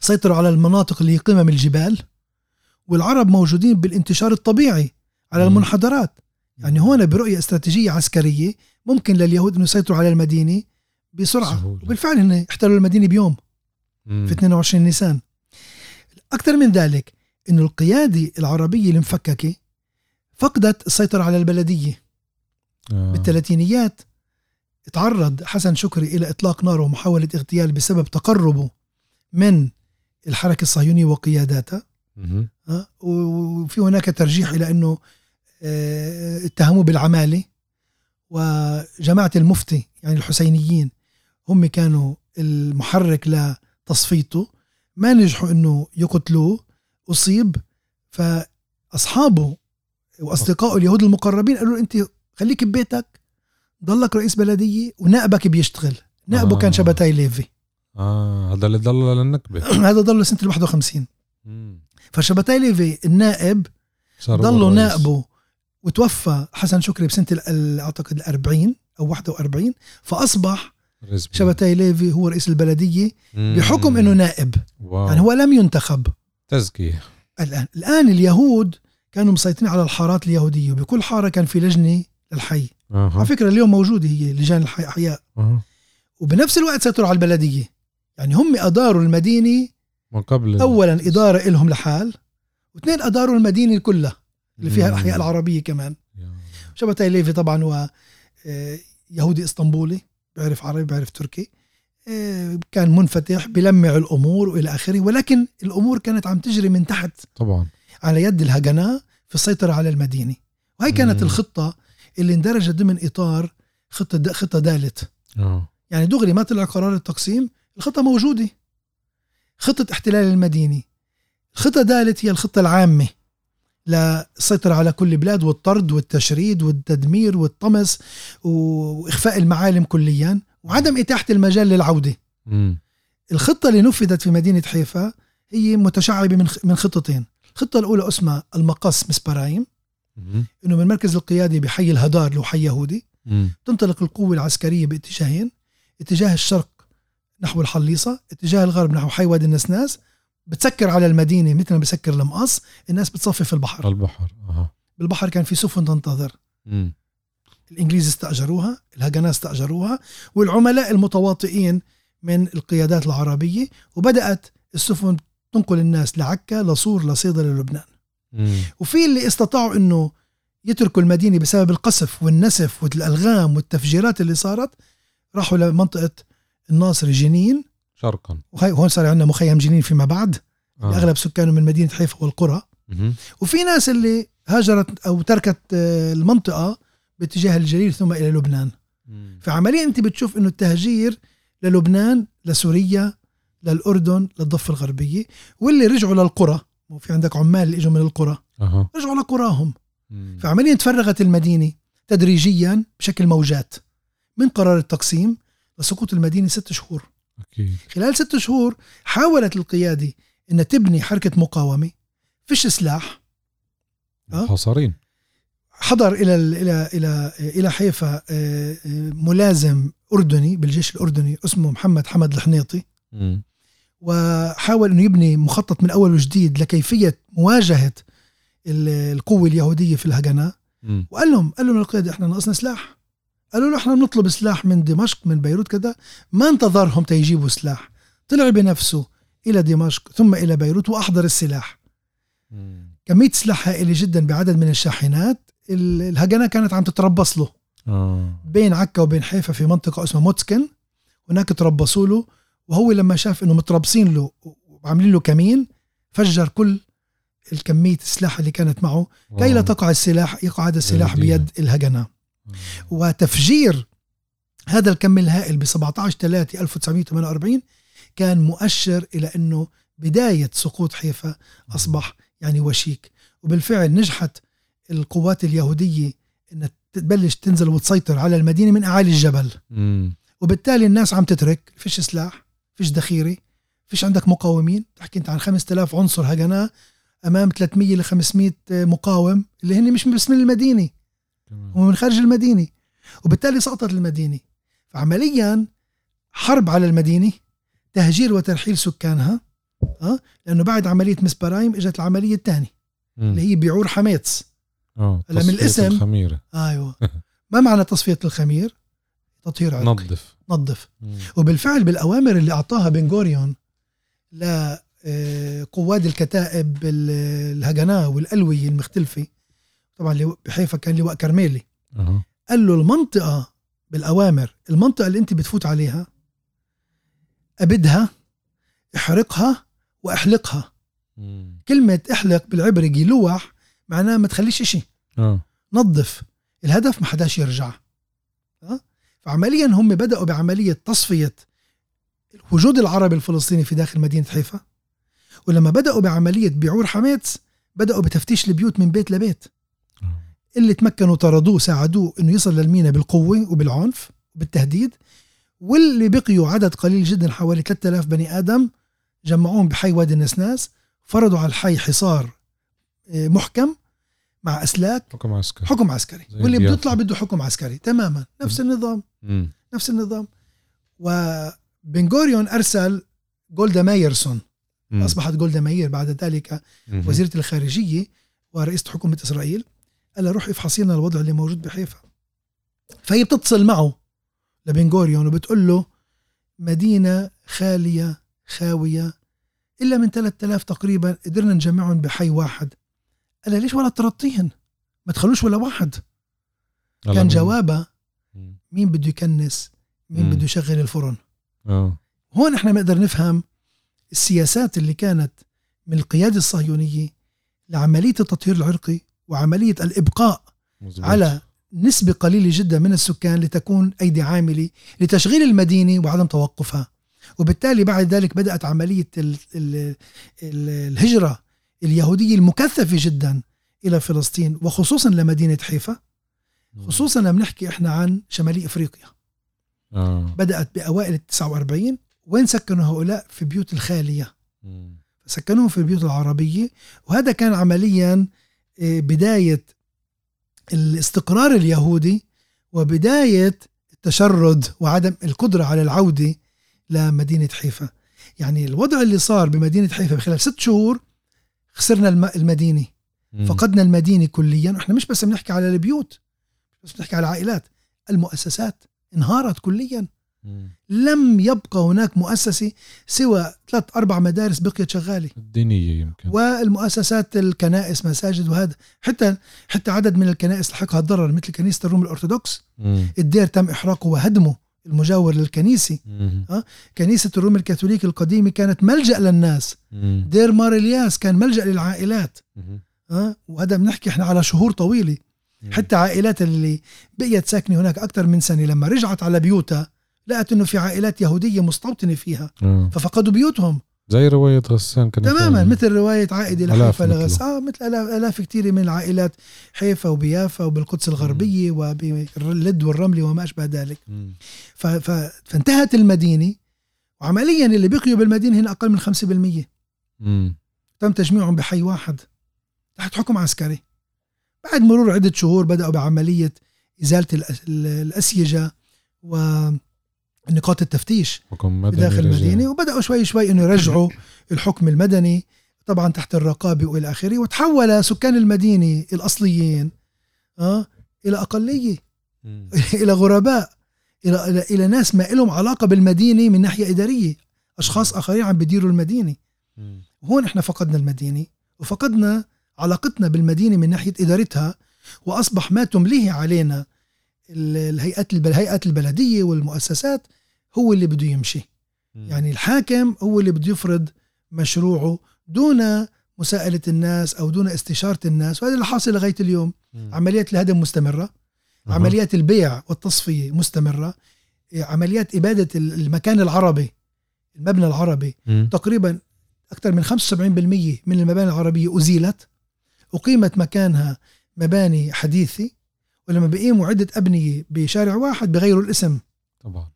[SPEAKER 3] سيطروا على المناطق اللي هي قمم الجبال والعرب موجودين بالانتشار الطبيعي على. المنحدرات يعني هون برؤية استراتيجية عسكرية ممكن لليهود إنه يسيطروا على المدينة بسرعة
[SPEAKER 2] سهولة.
[SPEAKER 3] وبالفعل هن احتلوا المدينة بيوم
[SPEAKER 2] مم.
[SPEAKER 3] في 22 نيسان أكثر من ذلك أنه القيادة العربية المفككة فقدت السيطرة على البلدية
[SPEAKER 2] آه.
[SPEAKER 3] بالثلاثينيات تعرض حسن شكري إلى إطلاق نار ومحاولة اغتيال بسبب تقربه من الحركة الصهيونية وقياداتها وفي هناك ترجيح إلى أنه آه، اتهموه بالعمالة وجماعة المفتي يعني الحسينيين هم كانوا المحرك لتصفيته. ما نجحوا إنه يقتلوه أصيب. فأصحابه وأصدقائه اليهود المقربين قالوا له أنت خليك ببيتك ضلك رئيس بلدية ونائبك بيشتغل. نائبه
[SPEAKER 2] آه.
[SPEAKER 3] كان شبتاي ليفي.
[SPEAKER 2] آه هذا اللي ضل للنكبة.
[SPEAKER 3] هذا ضل سنه ال 51
[SPEAKER 2] مم.
[SPEAKER 3] فشبتاي ليفي النائب ضلوا. نائبه وتوفى حسن شكري بسنة أعتقد ال 40 أو 41
[SPEAKER 2] فأصبح
[SPEAKER 3] شبتاي ليفي هو رئيس
[SPEAKER 2] البلدية.
[SPEAKER 3] بحكم إنه نائب
[SPEAKER 2] واو.
[SPEAKER 3] يعني هو لم ينتخب
[SPEAKER 2] تزكية
[SPEAKER 3] الآن الآن اليهود كانوا مسيطرين على الحارات اليهودية وبكل حارة كان في لجنة للحي
[SPEAKER 2] أها
[SPEAKER 3] على فكرة اليوم موجودة هي لجان الحي أحياء
[SPEAKER 2] أها.
[SPEAKER 3] وبنفس الوقت سيطروا على البلدية يعني هم أداروا المدينة
[SPEAKER 2] قبل
[SPEAKER 3] أولا إدارة إلهم لحال واثنين أداروا المدينة كلها اللي فيها
[SPEAKER 2] مم.
[SPEAKER 3] الأحياء العربية كمان. شبتاي ليفي طبعا هو آه، يهودي إسطنبولي بيعرف عربي بيعرف تركي آه، كان منفتح بلمع الأمور وإلى آخره ولكن الأمور كانت عم تجري من تحت
[SPEAKER 2] طبعا
[SPEAKER 3] على يد الهجناء في السيطرة على المدينة وهي كانت
[SPEAKER 2] مم.
[SPEAKER 3] الخطة اللي اندرجت ضمن إطار خطة د- خطة دالت
[SPEAKER 2] آه
[SPEAKER 3] يعني دغري ما طلع قرار التقسيم الخطة موجودة خطة احتلال المدينة. الخطة دالت هي الخطة العامة. للسيطرة على كل بلاد والطرد والتشريد والتدمير والطمس وإخفاء المعالم كليا وعدم إتاحة المجال للعودة.
[SPEAKER 2] مم.
[SPEAKER 3] الخطة اللي نفذت في مدينة حيفا هي متشعبة من من خطتين. الخطة الأولى اسمها المقص مسبرايم. إنه من مركز القيادة بحي الهدار هو حي يهودي. تنطلق القوة العسكرية باتجاهين. اتجاه الشرق نحو الحليصة اتجاه الغرب نحو حي وادي النسناس بتسكر على المدينة مثل ما بسكر المقص الناس بتصفي في البحر
[SPEAKER 2] البحر أها
[SPEAKER 3] بالبحر كان في سفن تنتظر
[SPEAKER 2] مم.
[SPEAKER 3] الإنجليز استأجروها الهجناء استأجروها والعملاء المتواطئين من القيادات العربية وبدأت السفن تنقل الناس لعكا لصور لصيدا للبنان. وفي اللي استطاعوا إنه يتركوا المدينة بسبب القصف والنسف والألغام والتفجيرات اللي صارت راحوا لمنطقة الناصر جنين.
[SPEAKER 2] شرقا.
[SPEAKER 3] وهي هون صار عندنا مخيم جنين فيما بعد.
[SPEAKER 2] آه.
[SPEAKER 3] اغلب سكانه من مدينة حيفا والقرى. وفي ناس اللي هاجرت أو تركت آه، المنطقة باتجاه الجليل ثم إلى لبنان.
[SPEAKER 2] مم.
[SPEAKER 3] فعمليا أنت بتشوف إنه التهجير للبنان لسوريا للأردن للضفة الغربية واللي رجعوا للقرى. وفي عندك عمال اللي إجوا من القرى.
[SPEAKER 2] أها.
[SPEAKER 3] رجعوا لقراهم.
[SPEAKER 2] مم.
[SPEAKER 3] فعمليا تفرغت المدينة تدريجيا بشكل موجات من قرار التقسيم. لسقوط المدينة ست شهور.
[SPEAKER 2] أكيد.
[SPEAKER 3] خلال ست شهور حاولت القيادة أن تبني حركة مقاومة فيش سلاح.
[SPEAKER 2] محاصرين
[SPEAKER 3] حضر إلى إلى إلى إلى حيفا آه، آه، ملازم أردني بالجيش الأردني اسمه محمد حمد الحنيطي.
[SPEAKER 2] مم.
[SPEAKER 3] وحاول إنه يبني مخطط من أول وجديد لكيفية مواجهة ال- القوة اليهودية في الهجناء.
[SPEAKER 2] مم.
[SPEAKER 3] وقال لهم قال لهم للقيادة إحنا ناقصنا سلاح. قالوا له إحنا بنطلب سلاح من دمشق من بيروت كذا ما انتظرهم تيجيبوا سلاح طلع بنفسه إلى دمشق ثم إلى بيروت وأحضر السلاح
[SPEAKER 2] مم.
[SPEAKER 3] كمية سلاح هائلة جدا بعدد من الشاحنات ال- الهجنة كانت عم تتربص له
[SPEAKER 2] آه
[SPEAKER 3] بين عكا وبين حيفا في منطقة اسمها موتسكن هناك تربصوا له وهو لما شاف إنه متربصين له وعاملين له كمين فجر كل الكمية السلاح اللي كانت معه كي لا. تقع السلاح يقع هذا السلاح. بيد الهجنة
[SPEAKER 2] آه.
[SPEAKER 3] وتفجير هذا الكم الهائل ب 17 3 1948 كان مؤشر إلى أنه بداية سقوط حيفا أصبح يعني وشيك. وبالفعل نجحت القوات اليهودية أنها تبلش تنزل وتسيطر على المدينة من أعالي الجبل.
[SPEAKER 2] مم.
[SPEAKER 3] وبالتالي الناس عم تترك فيش سلاح فيش ذخيرة فيش عندك مقاومين. تحكي أنت عن 5000 عنصر هجناء أمام 300 ل 500 مقاوم اللي هن مش بس من المدينة.
[SPEAKER 2] تمام.
[SPEAKER 3] هم من خارج المدينة. وبالتالي سقطت المدينة. فعمليا حرب على المدينة تهجير وترحيل سكانها آه لأنه بعد عملية مسبرايم إجت العملية
[SPEAKER 2] الثانية.
[SPEAKER 3] اللي هي بيعور حماتس آه من الاسم-
[SPEAKER 2] الخميرة.
[SPEAKER 3] أيوه. ما معنى تصفية الخمير؟ تطهير عرقي.
[SPEAKER 2] نظف.
[SPEAKER 3] نظف. وبالفعل بالأوامر اللي أعطاها بن غوريون لقواد الكتائب ال- الهجناء والألوية المختلفة طبعا اللي بحيفا كان لواء كرميلي.
[SPEAKER 2] أها.
[SPEAKER 3] قال له المنطقة بالأوامر المنطقة اللي أنت بتفوت عليها أبدها احرقها وأحلقها.
[SPEAKER 2] مم.
[SPEAKER 3] كلمة احلق بالعبري جيلوح معناها ما تخليش إشي.
[SPEAKER 2] آه.
[SPEAKER 3] نظف. الهدف ما حداش يرجع. أه؟ فعمليا هم بدأوا بعملية تصفية وجود العربي الفلسطيني في داخل مدينة حيفا. ولما بدأوا بعملية بيعور حماتس بدأوا بتفتيش البيوت من بيت لبيت. اللي تمكنوا طردوه ساعدوه إنه يصل للمينا بالقوة وبالعنف وبالتهديد واللي بقيوا عدد قليل جدا حوالي 3000 بني آدم جمعوهم بحي وادي النسناس فرضوا على الحي حصار آه، محكم مع أسلاك.
[SPEAKER 2] حكم عسكري.
[SPEAKER 3] حكم عسكري. واللي بده. يطلع بده حكم عسكري. تماما. نفس النظام.
[SPEAKER 2] مم.
[SPEAKER 3] نفس النظام. وبنغوريون أرسل جولدا مايرسون.
[SPEAKER 2] مم.
[SPEAKER 3] أصبحت جولدا ماير بعد ذلك. وزيرة الخارجية ورئيسة حكومة إسرائيل. قال لها روحي افحصي لنا الوضع اللي موجود بحيفا. فهي بتتصل معه لبنغوريون وبتقول له مدينة خالية خاوية إلا من 3000 تقريبا قدرنا نجمعهم بحي واحد. قال ليش ولا ترطيهن؟ ما تخلوش ولا واحد. كان
[SPEAKER 2] مم.
[SPEAKER 3] مين بده يكنس؟ مين. بده يشغل الفرن؟
[SPEAKER 2] آه.
[SPEAKER 3] هون إحنا بنقدر نفهم السياسات اللي كانت من القيادة الصهيونية لعملية التطهير العرقي وعملية الإبقاء
[SPEAKER 2] مزبوط.
[SPEAKER 3] على نسبة قليلة جدا من السكان لتكون أيدي عاملة لتشغيل المدينة وعدم توقفها. وبالتالي بعد ذلك بدأت عملية ال ال ال الهجرة اليهودية المكثفة جدا إلى فلسطين وخصوصا لمدينة حيفا. خصوصا لما نحكي إحنا عن شمالي إفريقيا.
[SPEAKER 2] آه.
[SPEAKER 3] بدأت بأوائل ال 49 وين سكنوا هؤلاء؟ في بيوت الخالية.
[SPEAKER 2] مم.
[SPEAKER 3] سكنوهم في البيوت العربية. وهذا كان عمليا آه، بداية الاستقرار اليهودي وبداية التشرد وعدم القدرة على العودة لمدينة حيفا يعني الوضع اللي صار بمدينة حيفا بخلال ست شهور خسرنا الم- المدينة. فقدنا المدينة كليا إحنا مش بس بنحكي على البيوت بس بنحكي على العائلات المؤسسات انهارت كليا. لم يبقى هناك مؤسسة سوى ثلاث أربع مدارس بقيت شغالة.
[SPEAKER 2] الدينية يمكن.
[SPEAKER 3] والمؤسسات الكنائس مساجد وهذا. حتى حتى عدد من الكنائس لحقها الضرر مثل كنيسة الروم الأرثوذكس.
[SPEAKER 2] مم.
[SPEAKER 3] الدير تم إحراقه وهدمه المجاور للكنيسة.
[SPEAKER 2] مم.
[SPEAKER 3] كنيسة الروم الكاثوليك القديمة كانت ملجأ للناس.
[SPEAKER 2] مم.
[SPEAKER 3] دير مار الياس كان ملجأ للعائلات.
[SPEAKER 2] مم.
[SPEAKER 3] ها وهذا بنحكي إحنا على شهور طويلة. حتى عائلات اللي بقيت ساكنة هناك أكثر من سنة لما رجعت على بيوتها لقت انه في عائلات يهودية مستوطنة فيها
[SPEAKER 2] آه.
[SPEAKER 3] ففقدوا بيوتهم
[SPEAKER 2] زي رواية غسان كانت
[SPEAKER 3] تماما مثل رواية عائدة
[SPEAKER 2] آلاف
[SPEAKER 3] لحيفا لغس
[SPEAKER 2] مثله.
[SPEAKER 3] آه مثل آلاف, آلاف كثيرة من العائلات حيفا وبيافا وبالقدس الغربية وباللد والرملة وما أشبه ذلك
[SPEAKER 2] مم.
[SPEAKER 3] ف... ف... فانتهت المدينة وعمليا اللي بقيوا بالمدينة هنا أقل من 5%
[SPEAKER 2] مم.
[SPEAKER 3] تم تجميعهم بحي واحد تحت حكم عسكري بعد مرور عدة شهور بدأوا بعملية إزالة الأس- الأسيجة ونقاط التفتيش داخل
[SPEAKER 2] رجع.
[SPEAKER 3] المدينة وبدأوا شوي شوي أنه يرجعوا الحكم المدني طبعا تحت الرقابة وإلى آخره وتحول سكان المدينة الأصليين آه إلى أقلية
[SPEAKER 2] مم.
[SPEAKER 3] إلى غرباء إلى, إلى, إلى ناس ما لهم علاقة بالمدينة من ناحية إدارية أشخاص آخرين عم بيديروا المدينة
[SPEAKER 2] مم.
[SPEAKER 3] وهون إحنا فقدنا المدينة وفقدنا علاقتنا بالمدينة من ناحية إدارتها وأصبح ما تمليه علينا ال- الهيئات الهيئات البلدية والمؤسسات هو اللي بده يمشي
[SPEAKER 2] مم.
[SPEAKER 3] يعني الحاكم هو اللي بده يفرض مشروعه دون مساءلة الناس أو دون استشارة الناس وهذا اللي حاصل لغاية اليوم
[SPEAKER 2] مم.
[SPEAKER 3] عمليات الهدم مستمرة. عمليات البيع والتصفية مستمرة عمليات إبادة المكان العربي المبنى العربي
[SPEAKER 2] مم.
[SPEAKER 3] تقريبا أكثر من 75% من المباني العربية أزيلت أقيمت مكانها مباني حديثة ولما بيقيموا عدة أبنية بشارع واحد بغيروا الاسم
[SPEAKER 2] طبعا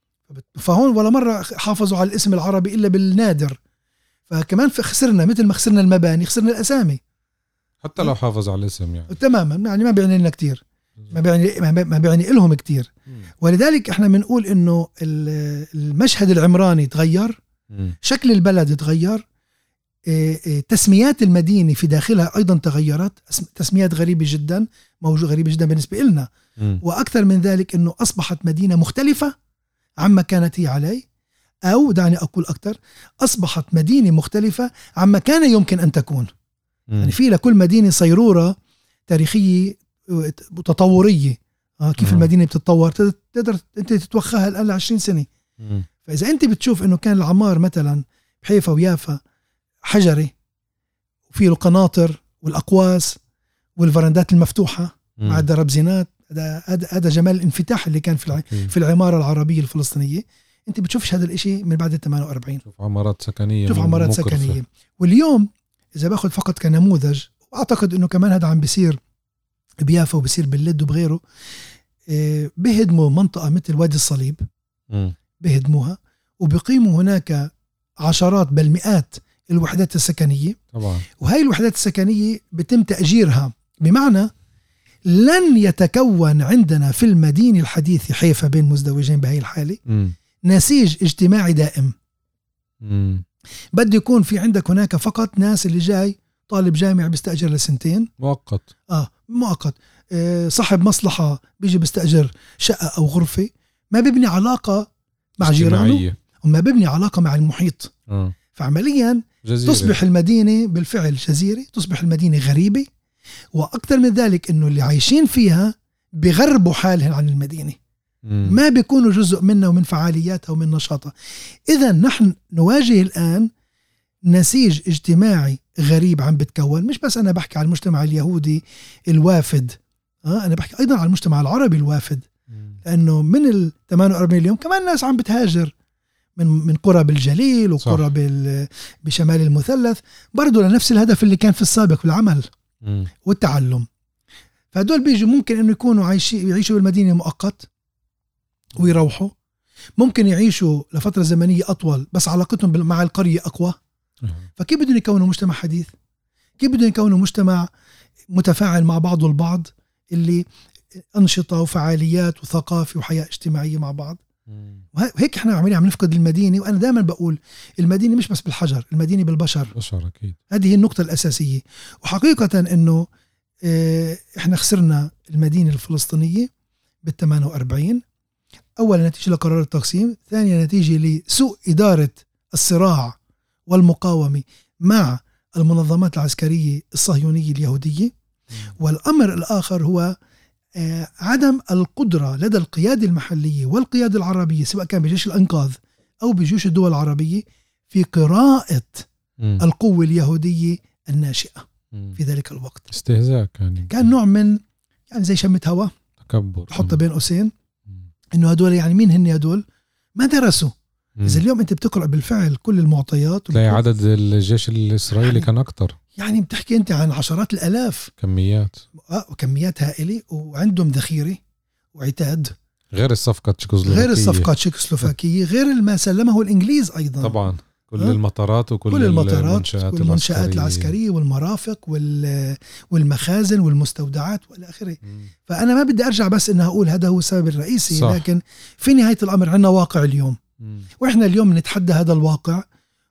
[SPEAKER 3] فهون ولا مرة حافظوا على الاسم العربي إلا بالنادر. فكمان خسرنا مثل ما خسرنا المباني خسرنا الأسامي.
[SPEAKER 2] حتى لو حافظ على الاسم يعني.
[SPEAKER 3] تماما يعني ما بيعني لنا كتير. ما بيعني ما بيعني لهم كتير. ولذلك إحنا بنقول إنه المشهد العمراني تغير شكل البلد تغير إيه، إيه، تسميات المدينة في داخلها أيضا تغيرت. تسميات غريبة جدا موجود غريبة جدا بالنسبة لنا وأكثر من ذلك أنه أصبحت مدينة مختلفة. عما كانت هي عليه أو دعني أقول أكثر أصبحت مدينة مختلفة عما كان يمكن أن تكون. يعني في لكل مدينة صيرورة تاريخية تطورية. آه كيف المدينة بتتطور؟ تقدر أنت تتوخاها الآن ل 20 سنة فإذا أنت بتشوف أنه كان العمار مثلا بحيفا ويافا حجري وفي القناطر والأقواس والفرندات المفتوحة مع الدربزينات هذا هذا جمال الانفتاح اللي كان في في العمارة العربية الفلسطينية. أنت بتشوفش هذا الإشي من بعد ال 48
[SPEAKER 2] شوف عمارات سكنية
[SPEAKER 3] شوف عمارات مكرفة. سكنية. واليوم إذا باخذ فقط كنموذج وأعتقد إنه كمان هذا عم بيصير بيافا وبصير باللد وبغيره آه، بهدموا منطقة مثل وادي الصليب. بهدموها وبقيموا هناك عشرات بل مئات الوحدات السكنية.
[SPEAKER 2] طبعا.
[SPEAKER 3] وهي الوحدات السكنية بتم تأجيرها. بمعنى لن يتكون عندنا في المدينة الحديثة حيفا بين مزدوجين بهي الحالة. م. نسيج اجتماعي دائم. م. بده يكون في عندك هناك فقط ناس اللي جاي طالب جامعي بيستأجر لسنتين.
[SPEAKER 2] مؤقت.
[SPEAKER 3] آه مؤقت. آه صاحب مصلحة بيجي بيستأجر شقة أو غرفة. ما بيبني علاقة مع جيرانه وما بيبني علاقة مع المحيط. آه. فعمليا جزيرة. تصبح المدينة بالفعل جزيرة تصبح المدينة غريبة. وأكثر من ذلك إنه اللي عايشين فيها بغربوا حالهم عن المدينة. ما بيكونوا جزء منها ومن فعالياتها ومن نشاطها. إذا نحن نواجه الآن نسيج اجتماعي غريب عم بتكون. مش بس أنا بحكي على المجتمع اليهودي الوافد آه أنا بحكي أيضا على المجتمع العربي الوافد. لأنه من ال 48 اليوم كمان ناس عم بتهاجر. من من قرى بالجليل وقرى بال بشمال المثلث. برضه لنفس الهدف اللي كان في السابق في والتعلم. فهدول بيجوا ممكن إنه يكونوا عايشين يعيشوا بالمدينة مؤقت ويروحوا. ممكن يعيشوا لفترة زمنية أطول بس علاقتهم مع القرية أقوى. فكيف بدهم يكونوا مجتمع حديث؟ كيف بدهم يكونوا مجتمع متفاعل مع بعضه البعض اللي أنشطة وفعاليات وثقافة وحياة اجتماعية مع بعض؟ وهيك إحنا عمالين عم نفقد المدينة وأنا دائما بقول المدينة مش بس بالحجر المدينة بالبشر.
[SPEAKER 2] بشر أكيد.
[SPEAKER 3] هذه هي النقطة الأساسية. وحقيقة إنه آه إحنا خسرنا المدينة الفلسطينية بال 48 أولا نتيجة لقرار التقسيم ثانيا نتيجة لسوء إدارة الصراع والمقاومة مع المنظمات العسكرية الصهيونية اليهودية. والأمر الآخر هو آه، عدم القدرة لدى القيادة المحلية والقيادة العربية سواء كان بجيش الأنقاذ أو بجيوش الدول العربية في قراءة القوة اليهودية الناشئة في ذلك الوقت.
[SPEAKER 2] استهزاء كان.
[SPEAKER 3] كان نوع من يعني زي شمة هواء
[SPEAKER 2] تكبر.
[SPEAKER 3] حطها بين قوسين. إنه هدول يعني مين هن هدول؟ ما درسوا. إذا اليوم أنت بتقرأ بالفعل كل المعطيات
[SPEAKER 2] تلاقي عدد الجيش الإسرائيلي يعني كان أكثر
[SPEAKER 3] يعني بتحكي أنت عن عشرات الألاف.
[SPEAKER 2] كميات.
[SPEAKER 3] آه وكميات هائلة وعندهم ذخيرة وعتاد.
[SPEAKER 2] غير الصفقة تشيكوسلوفاكية
[SPEAKER 3] غير الصفقة تشيكوسلوفاكية غير ما سلمه الإنجليز أيضا.
[SPEAKER 2] طبعا. كل المطارات وكل
[SPEAKER 3] كل المطارات المنشآت, والمنشآت العسكرية. والمرافق والمخازن والمستودعات والى آخره. فأنا ما بدي أرجع بس إنها أقول هذا هو السبب الرئيسي صح. لكن في نهاية الأمر عندنا واقع اليوم. مم. وإحنا اليوم نتحدى هذا الواقع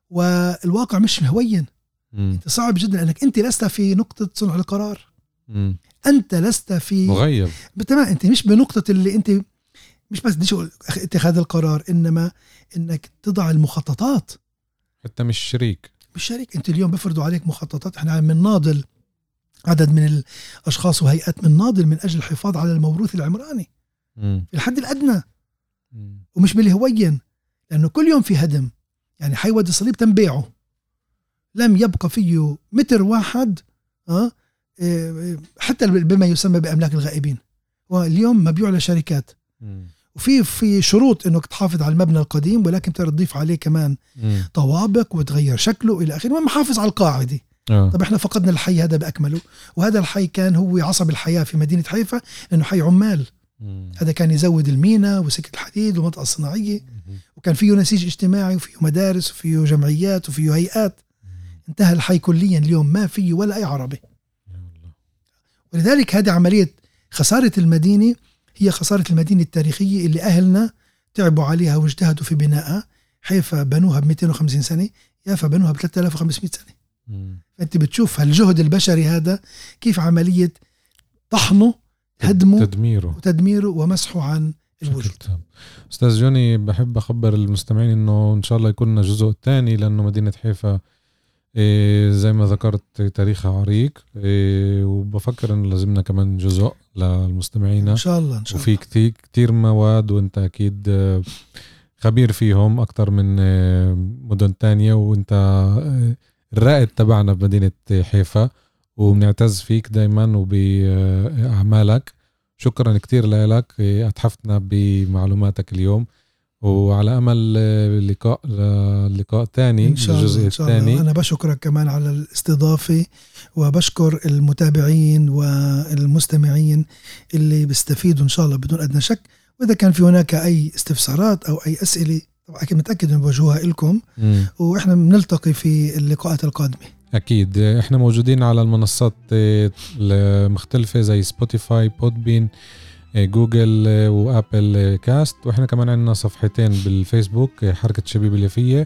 [SPEAKER 3] والواقع مش هوين انت صعب جدا انك انت لست في نقطة صنع القرار. مم. انت لست في
[SPEAKER 2] مغيب.
[SPEAKER 3] تمام انت مش بنقطة اللي انت مش بس بديش اتخاذ القرار إنما إنك تضع المخططات.
[SPEAKER 2] حتى مش شريك.
[SPEAKER 3] مش شريك. انت اليوم بفرضوا عليك مخططات إحنا عم ناضل عدد من الأشخاص وهيئات من ناضل من أجل الحفاظ على الموروث العمراني. في الحد الأدنى. مم. ومش بالهوين لأنه كل يوم في هدم. يعني حي وادي الصليب تم بيعه لم يبقى فيه متر واحد آه إيه، حتى بما يسمى بأملاك الغائبين واليوم مبيوع لشركات وفي في شروط إنك تحافظ على المبنى القديم ولكن بتقدر تضيف عليه كمان
[SPEAKER 2] مم.
[SPEAKER 3] طوابق وتغير شكله إلى آخره المهم حافظ على القاعدة
[SPEAKER 2] آه.
[SPEAKER 3] طب إحنا فقدنا الحي هذا بأكمله وهذا الحي كان هو عصب الحياة في مدينة حيفا لأنه حي عمال
[SPEAKER 2] مم.
[SPEAKER 3] هذا كان يزود المينا وسكة الحديد والمنطقة الصناعية
[SPEAKER 2] مم.
[SPEAKER 3] وكان فيه نسيج اجتماعي وفيه مدارس وفيه جمعيات وفيه هيئات انتهى الحي كليا اليوم ما فيه ولا أي عربي. ولذلك هذه عملية خسارة المدينة هي خسارة المدينة التاريخية اللي أهلنا تعبوا عليها واجتهدوا في بنائها حيفا بنوها ب 250 سنة يافا بنوها ب 3500 سنة
[SPEAKER 2] مم.
[SPEAKER 3] فأنت بتشوف هالجهد البشري هذا كيف عملية طحنه هدمه
[SPEAKER 2] تدميره
[SPEAKER 3] وتدميره ومسحه عن الوجود.
[SPEAKER 2] أستاذ جوني بحب أخبر المستمعين إنه إن شاء الله يكون لنا جزء تاني لأنه مدينة حيفا زي ما ذكرت تاريخها عريق إيه وبفكر انه لازمنا كمان جزء للمستمعين.
[SPEAKER 3] إن شاء الله إن شاء
[SPEAKER 2] وفي
[SPEAKER 3] الله.
[SPEAKER 2] كتير كتير مواد وأنت أكيد آه، خبير فيهم أكتر من آه، مدن تانية. وأنت آه، الرائد تبعنا بمدينة حيفا وبنعتز فيك دايما وبأعمالك. شكرا كتير لك أتحفتنا بمعلوماتك اليوم. وعلى أمل لقاء لقاء
[SPEAKER 3] الله
[SPEAKER 2] الجزء الثاني
[SPEAKER 3] الله. أنا بشكرك كمان على الاستضافة وبشكر المتابعين والمستمعين اللي بيستفيدوا إن شاء الله بدون أدنى شك. وإذا كان في هناك أي استفسارات أو أي أسئلة طبعا أكيد متأكد إنه بوجهوها لكم. وإحنا بنلتقي في اللقاءات القادمة.
[SPEAKER 2] أكيد. إحنا موجودين على المنصات المختلفة زي سبوتيفاي Podbean جوجل آه، وآبل آه، cast. وإحنا كمان عندنا صفحتين بالفيسبوك حركة شبيبة يافا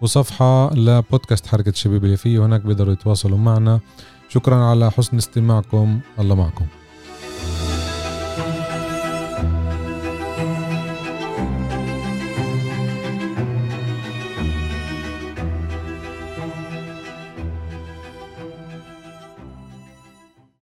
[SPEAKER 2] وصفحة لبودكاست حركة شبيب اليافيه وهناك بيقدروا يتواصلوا معنا. شكرا على حسن استماعكم. الله معكم.